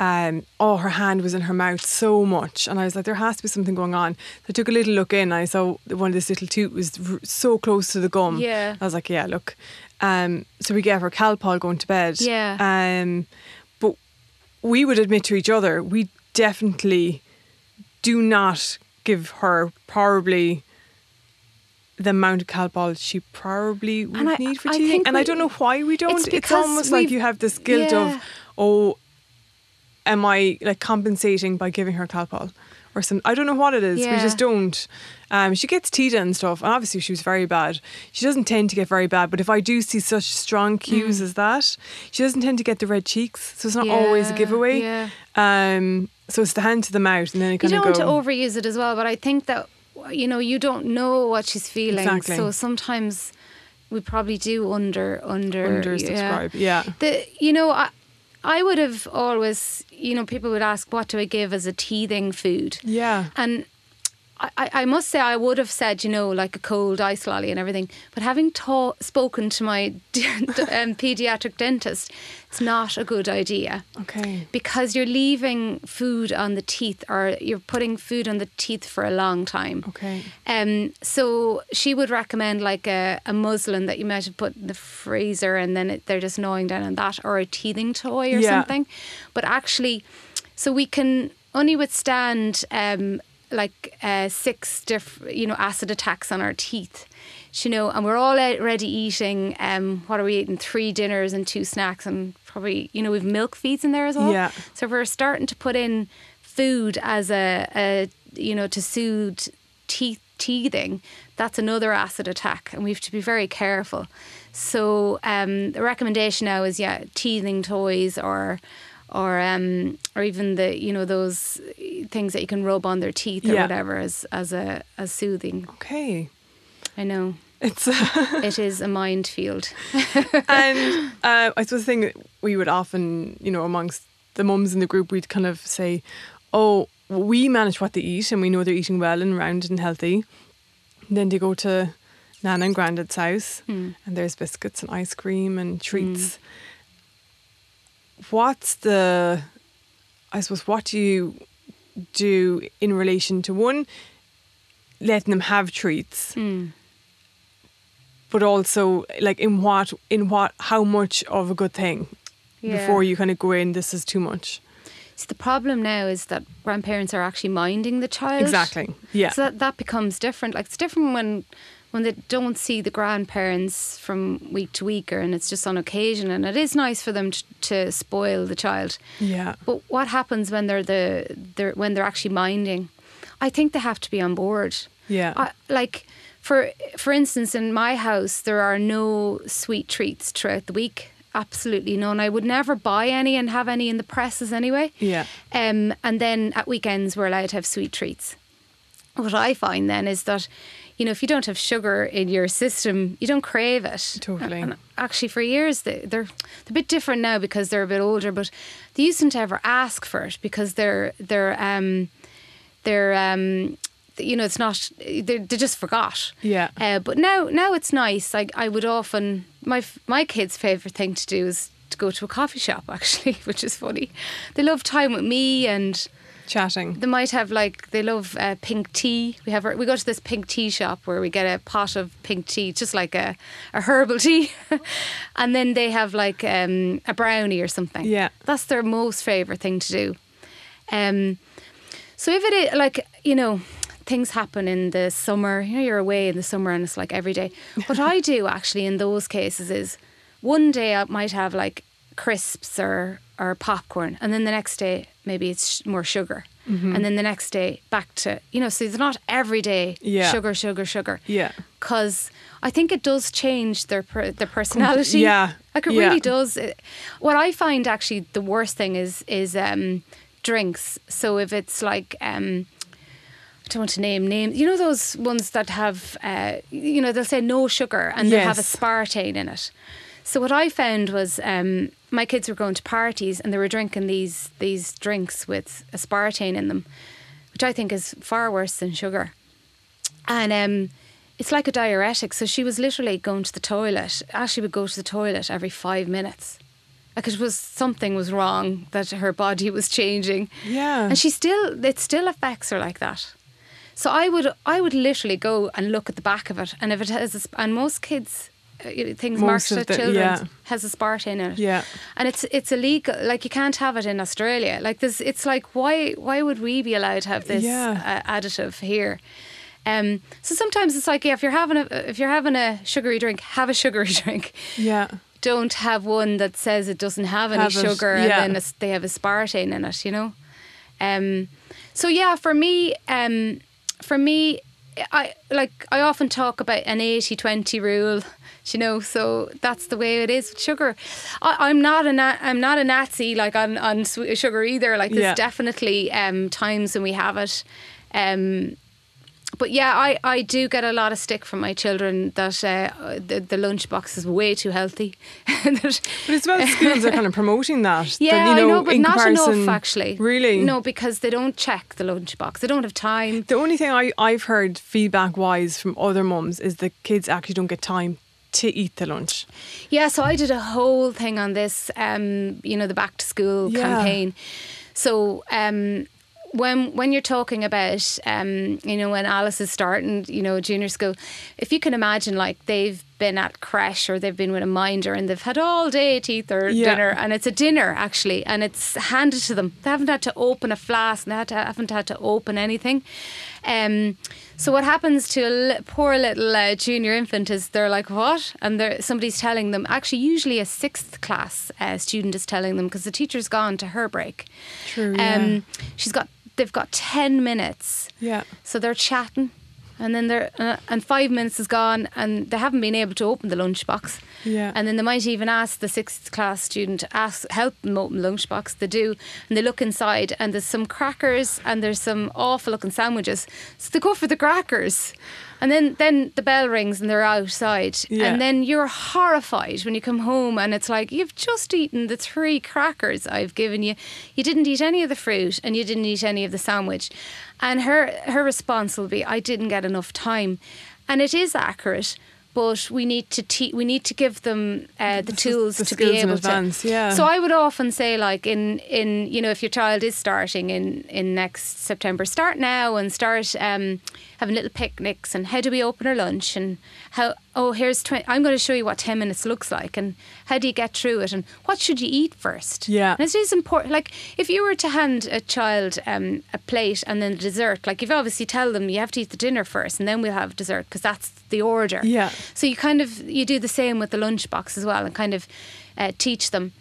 um, oh her hand was in her mouth so much and I was like there has to be something going on so I took a little look in I saw one of this little tooth was r- so close to the gum Yeah. I was like yeah look um, so we gave her Calpol going to bed Yeah. um, but we would admit to each other we definitely do not give her probably the amount of Calpol she probably would And I- need for teething. And I don't know why we don't. it's It's, almost like you have this guilt Yeah. of, oh, am I like compensating by giving her Calpol? Or some, I don't know what it is. We just don't. Um, she gets Teetha and stuff, and obviously she was very bad. She doesn't tend to get very bad, but if I do see such strong cues as that, she doesn't tend to get the red cheeks. So it's not always a Mm. Giveaway. yeah. Um, so it's the hand to the mouth, and then it you kind don't of want to overuse it as well. But I think that you know you don't know what she's feeling, Exactly. so sometimes we probably do under under under subscribe. Yeah. The you know I. I would have always, you know, people would ask, what do I give as a teething food? Yeah. And I, I must say, I would have said, you know, like a cold ice lolly and everything. But having ta- spoken to my um, pediatric dentist, it's not a good idea Okay. because you're leaving food on the teeth or you're putting food on the teeth for a long time. Okay. Um, so she would recommend like a, a muslin that you might have put in the freezer and then it, they're just gnawing down on that or a teething toy or Yeah. something. But actually, so we can only withstand um, like uh, six different, you know, acid attacks on our teeth. You know, and we're all already eating. Um, what are we eating? Three dinners and two snacks, and probably you know we've milk feeds in there as well. Yeah. So we're starting to put in food as a, a you know to soothe teeth teething, that's another acid attack, and we have to be very careful. So um, the recommendation now is yeah, teething toys or or um, or even the you know those things that you can rub on their teeth or Yeah. whatever as as a as soothing. Okay. I know It's. it is a minefield. and uh, I suppose the thing that we would often, you know, amongst the mums in the group, we'd kind of say, "Oh, we manage what they eat, and we know they're eating well and round and healthy." And then they go to Nana and Grandad's house, Hmm. and there's biscuits and ice cream and treats. What's the? I suppose what do you do in relation to one letting them have treats Mm. but also like in what in what how much of a good thing before you kind of go in this is too much So the problem now is that grandparents are actually minding the child. exactly yeah So that, that becomes different. Like it's different when when they don't see the grandparents from week to week, or and it's just on occasion. And it is nice for them to, to spoil the child. yeah But what happens when they're the they're when they're actually minding? I think they have to be on board. yeah I, like for for instance, in my house, there are no sweet treats throughout the week. Absolutely none. I would never buy any and have any in the presses anyway. yeah Um, and then at weekends, we're allowed to have sweet treats. What I find then is that, you know, if you don't have sugar in your system, you don't crave it. Totally. And actually, for years, they, they're, they're a bit different now because they're a bit older, but they used to ever ask for it because they're, they're, um, they're, um, you know, it's not, they, they just forgot. Yeah. Uh, but now, now it's nice. Like I would often, my, my kids' favourite thing to do is to go to a coffee shop, actually, which is funny. They love time with me and, Chatting. they might have like they love uh, pink tea. We have we go to this pink tea shop where we get a pot of pink tea, just like a, a herbal tea, and then they have like um, a brownie or something. Yeah. that's their most favorite thing to do. Um, so if it is like you know things happen in the summer, you know you're away in the summer and it's like every day. What I do actually in those cases is one day I might have like crisps or or popcorn, and then the next day maybe it's more sugar, Mm-hmm. and then the next day back to you know. So it's not every day Yeah. sugar, sugar, sugar. Yeah. Because I think it does change their per, their personality. yeah, like it yeah. really does. What I find actually the worst thing is is um, drinks. So if it's like. Um, I don't want to name names. You know those ones that have, uh, you know, they'll say no sugar and they'll have aspartame in it. So what I found was um, my kids were going to parties and they were drinking these these drinks with aspartame in them, which I think is far worse than sugar. And um, it's like a diuretic. So she was literally going to the toilet. Ashley would go to the toilet every five minutes. Like it was something was wrong that her body was changing. Yeah. And she still it still affects her like that. So I would I would literally go and look at the back of it, and if it has, and most kids. Uh, Things Most at the- children yeah. has aspartame in it, Yeah. and it's it's illegal. Like you can't have it in Australia. Like this, it's like why why would we be allowed to have this Yeah. uh, additive here? Um, so sometimes it's like yeah, if you're having a if you're having a sugary drink, have a sugary drink. Yeah. Don't have one that says it doesn't have any Have it, sugar yeah. and then they have aspartame in it. You know. Um, so yeah, for me, um, for me, I like I often talk about an 80-20 rule. You know, so that's the way it is with sugar. I, I'm not a na- I'm not a Nazi like on on sugar either. Like there's Yeah. definitely um, times when we have it. Um, but yeah, I, I do get a lot of stick from my children that uh, the, the lunchbox is way too healthy. That- But it's well schools are kind of promoting that. that, yeah, you know, I know, but not enough actually. Really? No, because they don't check the lunchbox. They don't have time. The only thing I, I've heard feedback wise from other mums is the kids actually don't get time to eat the lunch. Yeah, so I did a whole thing on this, um, you know, the back to school Yeah. campaign. So um, when when you're talking about, um, you know, when Alice is starting, you know, junior school, if you can imagine, like they've been at creche or they've been with a minder and they've had all day to eat their Yeah. dinner, and it's a dinner actually, and it's handed to them. They haven't had to open a flask, and they had to, haven't had to open anything. Um, so what happens to a poor little uh, junior infant is they're like, what? And they're, somebody's telling them, actually, usually a sixth class uh, student is telling them because the teacher's gone to her break. True, yeah. Um, she's got, they've got 10 minutes. Yeah. So they're chatting. And then they're uh, and five minutes is gone, and they haven't been able to open the lunchbox. Yeah. And then they might even ask the sixth class student to ask help them open the lunchbox. They do, and they look inside, and there's some crackers and there's some awful looking sandwiches. So they go for the crackers, and then then the bell rings and they're outside, Yeah. and then you're horrified when you come home and it's like you've just eaten the three crackers I've given you. You didn't eat any of the fruit and you didn't eat any of the sandwich. And her her response will be, I didn't get enough time. And it is accurate, but we need to te- we need to give them uh, the, tools the to be in able advance, to. yeah. So I would often say, like in in you know, if your child is starting in in next September, start now and start um, having little picnics and how do we open our lunch and how oh here's 20, I'm going to show you what ten minutes looks like and how do you get through it and what should you eat first. Yeah. And it is important. Like if you were to hand a child um, a plate and then dessert, like you've obviously tell them you have to eat the dinner first and then we'll have dessert because that's the order. Yeah. So you kind of you do the same with the lunchbox as well and kind of uh, teach them.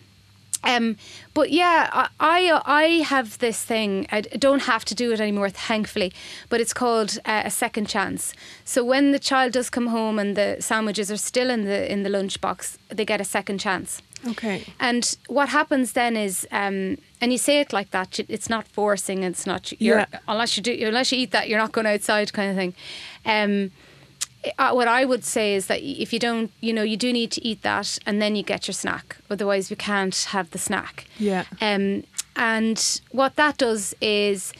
Um, but yeah, I, I I have this thing. I don't have to do it anymore, thankfully. But it's called uh, a second chance. So when the child does come home and the sandwiches are still in the in the lunchbox, they get a second chance. Okay. And what happens then is, um, and you say it like that. It's not forcing. It's not you're, Yeah. unless you do unless you eat that, you're not going outside, kind of thing. Um, what I would say is that if you don't, you know, you do need to eat that and then you get your snack. Otherwise, you can't have the snack. Yeah. Um, and what that does is,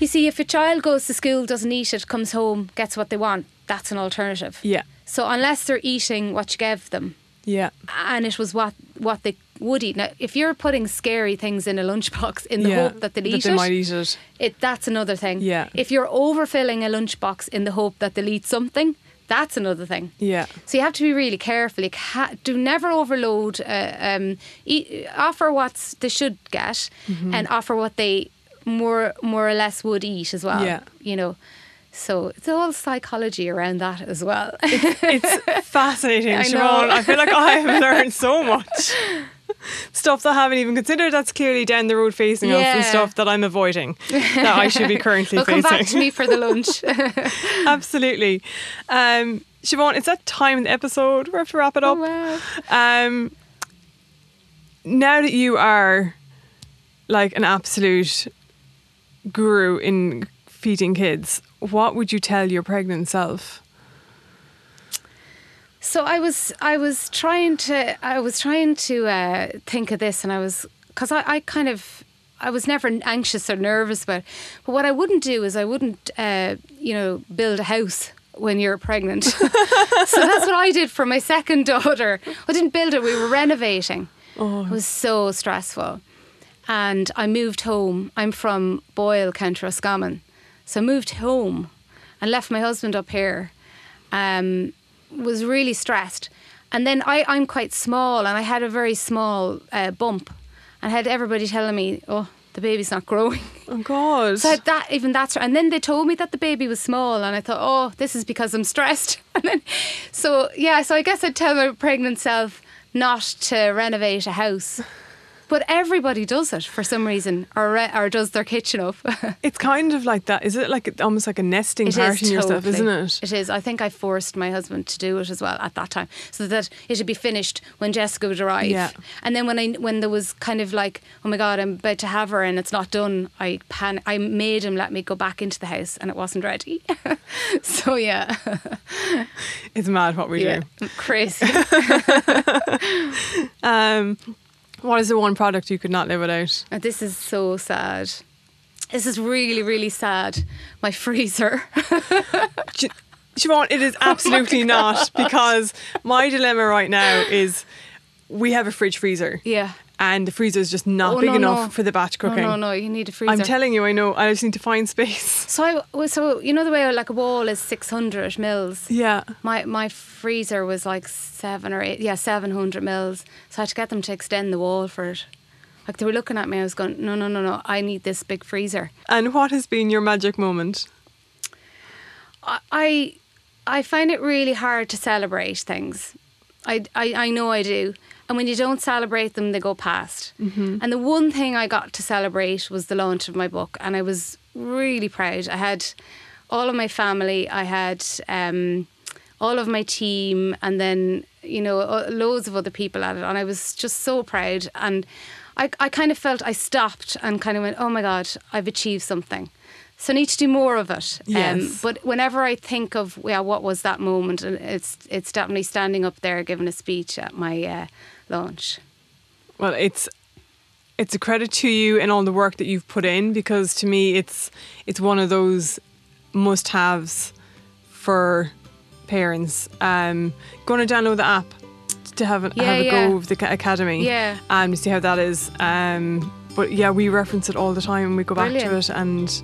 you see, if a child goes to school, doesn't eat it, comes home, gets what they want, that's an alternative. Yeah. So unless they're eating what you gave them, Yeah. and it was what what they would eat. Now, if you're putting scary things in a lunchbox in the yeah. hope that they'll eat they it, might eat it. it that's another thing. Yeah. If you're overfilling a lunchbox in the hope that they'll eat something, that's another thing. Yeah. So you have to be really careful. You ca- do never overload. Uh, um, eat, offer what they should get, Mm-hmm. and offer what they more more or less would eat as well. Yeah. You know. So it's all psychology around that as well. It's fascinating, I Siobhan. I feel like I have learned so much. Stuff that I haven't even considered that's clearly down the road facing us and stuff that I'm avoiding that I should be currently well, come facing. back to me for the lunch. Absolutely. Um, Siobhan, it's that time in the episode. We have to wrap it up. oh, wow. Um, now that you are like an absolute guru in feeding kids, what would you tell your pregnant self? So I was I was trying to I was trying to uh, think of this, and I was because I, I kind of I was never anxious or nervous about. It. But what I wouldn't do is I wouldn't uh, you know build a house when you're pregnant. so that's what I did for my second daughter. I didn't build it; we were renovating. Oh. It was so stressful, and I moved home. I'm from Boyle, County Roscommon, so I moved home and left my husband up here. Um, was really stressed. And then I, I'm quite small and I had a very small uh, bump. And I had everybody telling me, oh, the baby's not growing. Oh God! So that even that's and then they told me that the baby was small and I thought, oh, this is because I'm stressed. And then so yeah, so I guess I'd tell my pregnant self not to renovate a house. But everybody does it for some reason, or re- or does their kitchen up. it's kind of like that. Is it like almost like a nesting It part in yourself, totally. isn't it? It is. I think I forced my husband to do it as well at that time, so that it would be finished when Jessica would arrive. Yeah. And then when I when there was kind of like, oh my god, I'm about to have her and it's not done. I pan. I made him let me go back into the house and it wasn't ready. so yeah, It's mad what we yeah, do. crazy. Um, what is the one product you could not live without? And this is so sad. This is really really sad. My freezer. Siobhan, it is oh absolutely not because my dilemma right now is we have a fridge freezer. yeah. And the freezer is just not Oh, big no, enough no. for the batch cooking. no, no. no, You need a freezer. I'm telling you, I know. I just need to find space. So I so you know the way like a wall is 600 mils. Yeah. My my freezer was like seven or eight, yeah, seven hundred mils. So I had to get them to extend the wall for it. Like they were looking at me, I was going, no, no, no, no, I need this big freezer. And what has been your magic moment? I I, I find it really hard to celebrate things. I, I, I know I do. And when you don't celebrate them, they go past. Mm-hmm. And the one thing I got to celebrate was the launch of my book. And I was really proud. I had all of my family, I had um, all of my team, and then, you know, uh, loads of other people at it. And I was just so proud. And I, I kind of felt I stopped and kind of went, oh my God, I've achieved something. So I need to do more of it. Um, Yes. but whenever I think of yeah, what was that moment, and it's it's definitely standing up there giving a speech at my uh, launch. Well, it's it's a credit to you and all the work that you've put in because to me it's it's one of those must-haves for parents. Um, going to download the app to have, a Yeah, have a yeah. go of the academy. Yeah. Um, to see how that is. Um, but yeah, we reference it all the time and we go back to it and.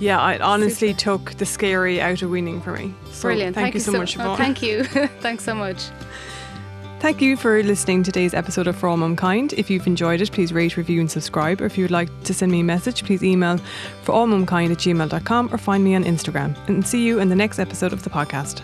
Yeah, it honestly took the scary out of weaning for me. So Brilliant. Thank, you so, much, oh, thank you. Thanks so much. Thank you for listening to today's episode of For All Mumkind. If you've enjoyed it, please rate, review, and subscribe. Or if you would like to send me a message, please email forallmumkind at gmail.com or find me on Instagram. And see you in the next episode of the podcast.